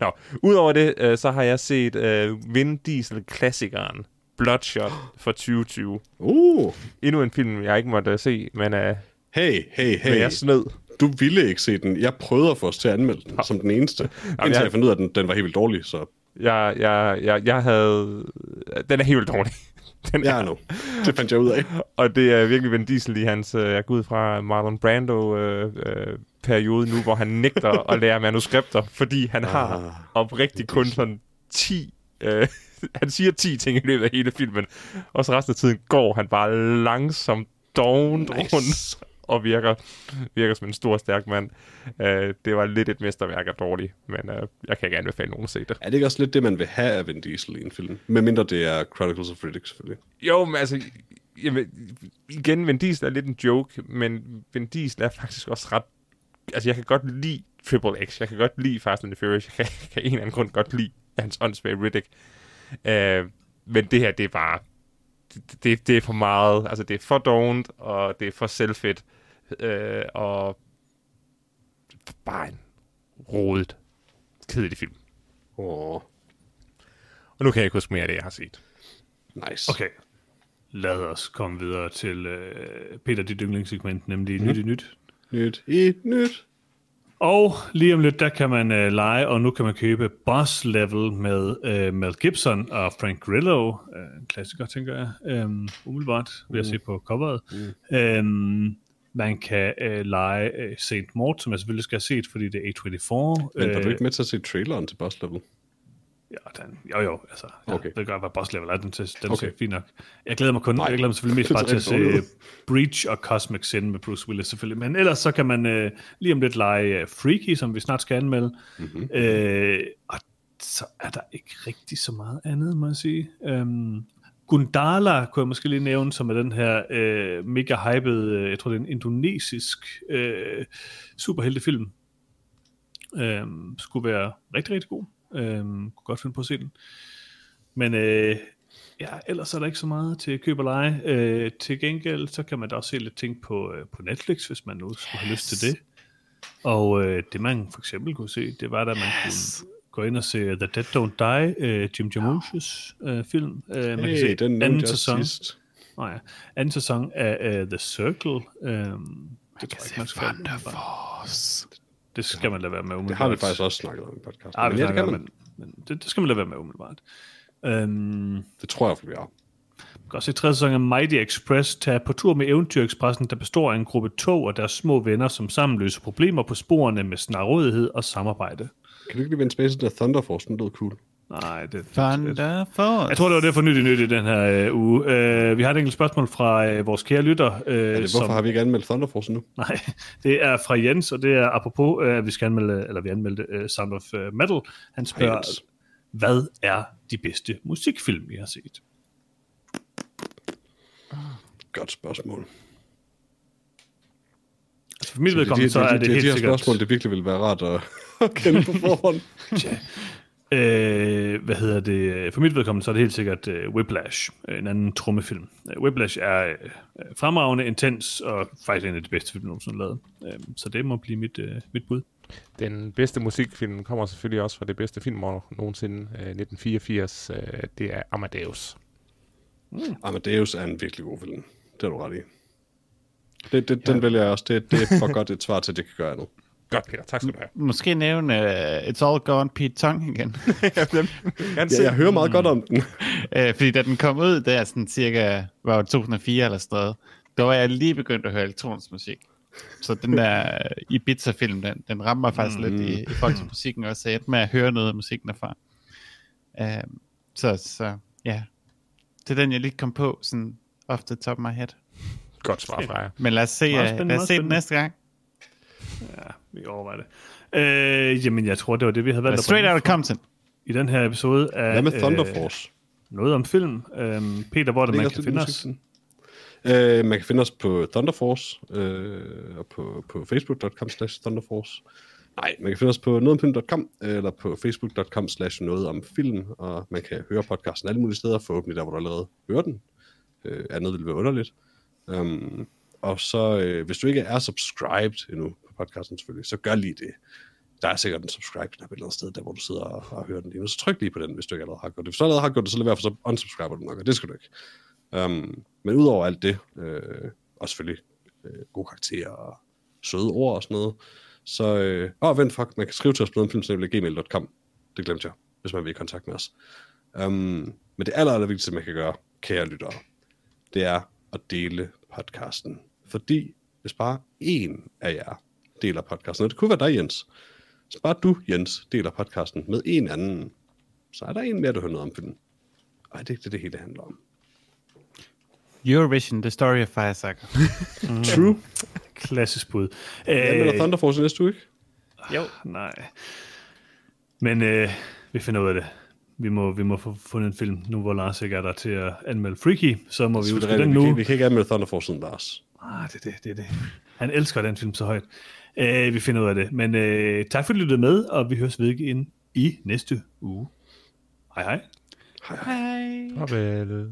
Nå, udover det, øh, så har jeg set øh, Vin Diesel-klassikeren Bloodshot fra 2020. Uh, Endnu en film, jeg ikke måtte se, men, øh, hey, hey, men hey. jeg snød. Du ville ikke se den. Jeg prøvede at få os til at anmelde den som den eneste. Indtil jeg- jeg fandt ud af, at den, den var helt vildt dårlig, så Jeg, jeg, jeg, jeg havde... Den er helt dårlig. [laughs] Den ja, nu. Det fandt jeg ud af. Og det er virkelig Vin Diesel i hans, øh, jeg går ud fra Marlon Brando øh, øh, periode nu, hvor han nægter [laughs] at lære manuskripter, fordi han har Ah, oprigtigt kun sådan 10, øh, [laughs] han siger 10 ting i løbet af hele filmen, og så resten af tiden går han bare langsomt dovent nice. rundt virker, virker som en stor, stærk mand. Øh, det var lidt et mesterværk af dårligt, men øh, jeg kan ikke anbefale nogen at se det. Er det ikke også lidt det, man vil have af Vin Diesel i en film? Medmindre det er Chronicles of Riddick, selvfølgelig. Jo, men altså, jamen, igen, Vin Diesel er lidt en joke, men Vin Diesel er faktisk også ret... Altså, jeg kan godt lide Triple X, jeg kan godt lide Fast and the Furious, jeg kan, jeg kan en eller anden grund godt lide hans åndssvage Riddick. Uh, men det her, det er bare... Det, det, det er for meget, altså det er for dovent, og det er for selvfedt, uh, og bare en rodet, kedelig film. Åh, Og nu kan jeg ikke huske mere af det, jeg har set. nice. Okay. Lad os komme videre til øh, Peter dit yndlingssegment, nemlig mm. nyt i nyt. Nyt i nyt. Og lige om lidt, der kan man øh, lege, og nu kan man købe Boss Level med øh, Mel Gibson og Frank Grillo. Øh, en klassiker, tænker jeg. Øhm, umiddelbart, ved at se på coveret. Mm. Øhm, man kan øh, lege øh, St. Mort, som jeg selvfølgelig skal have set, fordi det er A24. Men var du Øh, ikke med til at se traileren til Boss Level? Ja, den, jo jo, altså, jeg Okay. ved godt, hvad boss level er, den, til, den okay. Ser fint nok. Jeg glæder mig kun, Nej. jeg glæder mig selvfølgelig mest [laughs] Det bare til at se dårligt Breach og Cosmic Sin med Bruce Willis selvfølgelig, men ellers så kan man øh, lige om lidt lege uh, Freaky, som vi snart skal anmelde, mm-hmm. øh, og så er der ikke rigtig så meget andet, må jeg sige. Um, Gundala kunne jeg måske lige nævne, som er den her øh, mega hyped, øh, jeg tror det er en indonesisk øh, superheltefilm. Øhm, skulle være rigtig, rigtig god. Øhm, kunne godt finde på at se den. Men øh, ja, ellers er der ikke så meget til køb og lege. Øh, til gengæld, så kan man da også se lidt ting på, øh, på Netflix, hvis man nu skulle have lyst til det. Og øh, det man for eksempel kunne se, det var da man yes. kunne gå ind og se The Dead Don't Die, øh, Jim Jarmusch's øh, film. Øh, man kan Hey, se den anden sæson. sidst. Nej, ja. anden sæson af uh, The Circle. Øhm, det tror jeg ikke, man skal. Det skal man lade være med Det umiddelbart. har vi faktisk også snakket om i podcasten. Ah, men vi ja, det kan man. men, men det, det skal man lade være med umiddelbart. Øhm, Det tror jeg, vi er. kan også se tredje sæson af Mighty Express tage på tur med Eventyrekspressen, der består af en gruppe tog og deres små venner, som sammen løser problemer på sporene med snarrådighed og samarbejde. Kan du ikke lige vende tilbage til der Thunder Force? Den lød cool. Nej, det, Thunder Force. Jeg tror, det var det for nyt i nyt i den her øh, uge. Øh, vi har et enkelt spørgsmål fra øh, vores kære lytter. Øh, Er det, hvorfor som, har vi ikke anmeldt Thunder Force nu? [laughs] Nej, det er fra Jens, og det er apropos, øh, at vi skal anmelde, eller vi anmeldte uh, Sound of uh, Metal. Han spørger, Jens. hvad er de bedste musikfilm, I har set? Godt spørgsmål. For mit Så vedkommende, så er det de, helt de her sikkert... spørgsmål, det virkelig ville være rart at, [laughs] at kende på forhånd. [laughs] Øh, hvad hedder det? For mit vedkommende, så er det helt sikkert uh, Whiplash, en anden trummefilm. Uh, Whiplash er uh, fremragende, intens, og faktisk en af de bedste film, nogensinde har lavet. Uh, så det må blive mit, uh, mit bud. Den bedste musikfilm kommer selvfølgelig også fra det bedste filmår nogensinde, øh, 1984. Øh, det er Amadeus. Amadeus er en virkelig god film. Det har du ret i. Det, det, den vælger jeg også. Det, det er for godt et svar til, at det kan gøre andet. Godt, Peter. Tak skal du have. Måske nævne uh, It's All Gone Pete Tong igen. [laughs] Ja, se. jeg hører meget godt om den. uh, [laughs] fordi da den kom ud, der sådan cirka, var det 2004 eller sådan noget, der var jeg lige begyndt at høre elektronisk musik. Så den der Ibiza-film, den, den rammer faktisk mm. lidt i, i forhold til musikken også, så jeg med at høre noget af musikken derfra. Uh, så, så ja, det er den, jeg lige kom på, sådan off the top of my head. Godt svar fra jer. Men lad os se, Meget uh, spændende, lad os se den næste gang. Ja, vi overvejer det. Øh, jamen, jeg tror, det var det, vi havde valgt Straight out of Compton. i den her episode af Hvad med Thunder øh, Force? noget om film. Øhm, Peter, hvor er det, Det man kan finde os? Øh, man kan finde os på Thunder Force, øh, og på, på facebook.com slash thunderforce. Nej, man kan finde os på nogetomfilm.com, eller på facebook.com slash noget om film, og man kan høre podcasten alle mulige steder, forhåbentlig der, hvor du allerede hører den. Øh, andet vil være underligt. Um, og så, øh, hvis du ikke er subscribed endnu på podcasten selvfølgelig, så gør lige det. Der er sikkert en subscribe-knap et eller andet sted, der hvor du sidder og, og hører den lige nu. Så tryk lige på den, hvis du ikke allerede har gjort det. Hvis du allerede har gjort det, så lad være for så unsubscriber du nok, og det skal du ikke. Um, men udover alt det, øh, og selvfølgelig øh, gode karakterer og søde ord og sådan noget, så, øh, åh, vent, fuck, man kan skrive til os på nogetomfilm.gmail.com. Det glemte jeg, hvis man vil i kontakt med os. Um, men det aller, aller vigtigste, man kan gøre, kære lyttere, det er at dele podcasten. Fordi hvis bare én af jer deler podcasten, og det kunne være dig, Jens, hvis bare du, Jens, deler podcasten med en anden, så er der en mere, der hører noget om filmen. Og det er ikke det, det hele handler om. Eurovision, The Story of Fire Saga. [laughs] True. Klassisk bud. Jeg melder Øh, Thunder Force næste uge, ikke? Jo. nej. Men øh, vi finder ud af det. Vi må, vi må få fundet en film, nu hvor Lars ikke er der til at anmelde Freaky, så må vi rigtigt. den vi, nu. kan, vi kan ikke anmelde Thunder Force uden Lars. Ah, det er det, det er det. Han elsker den film så højt. Øh, vi finder ud af det. Men øh, tak for at I lyttede med, og vi høres ved igen i næste uge. Hej hej. Hej. Farvel.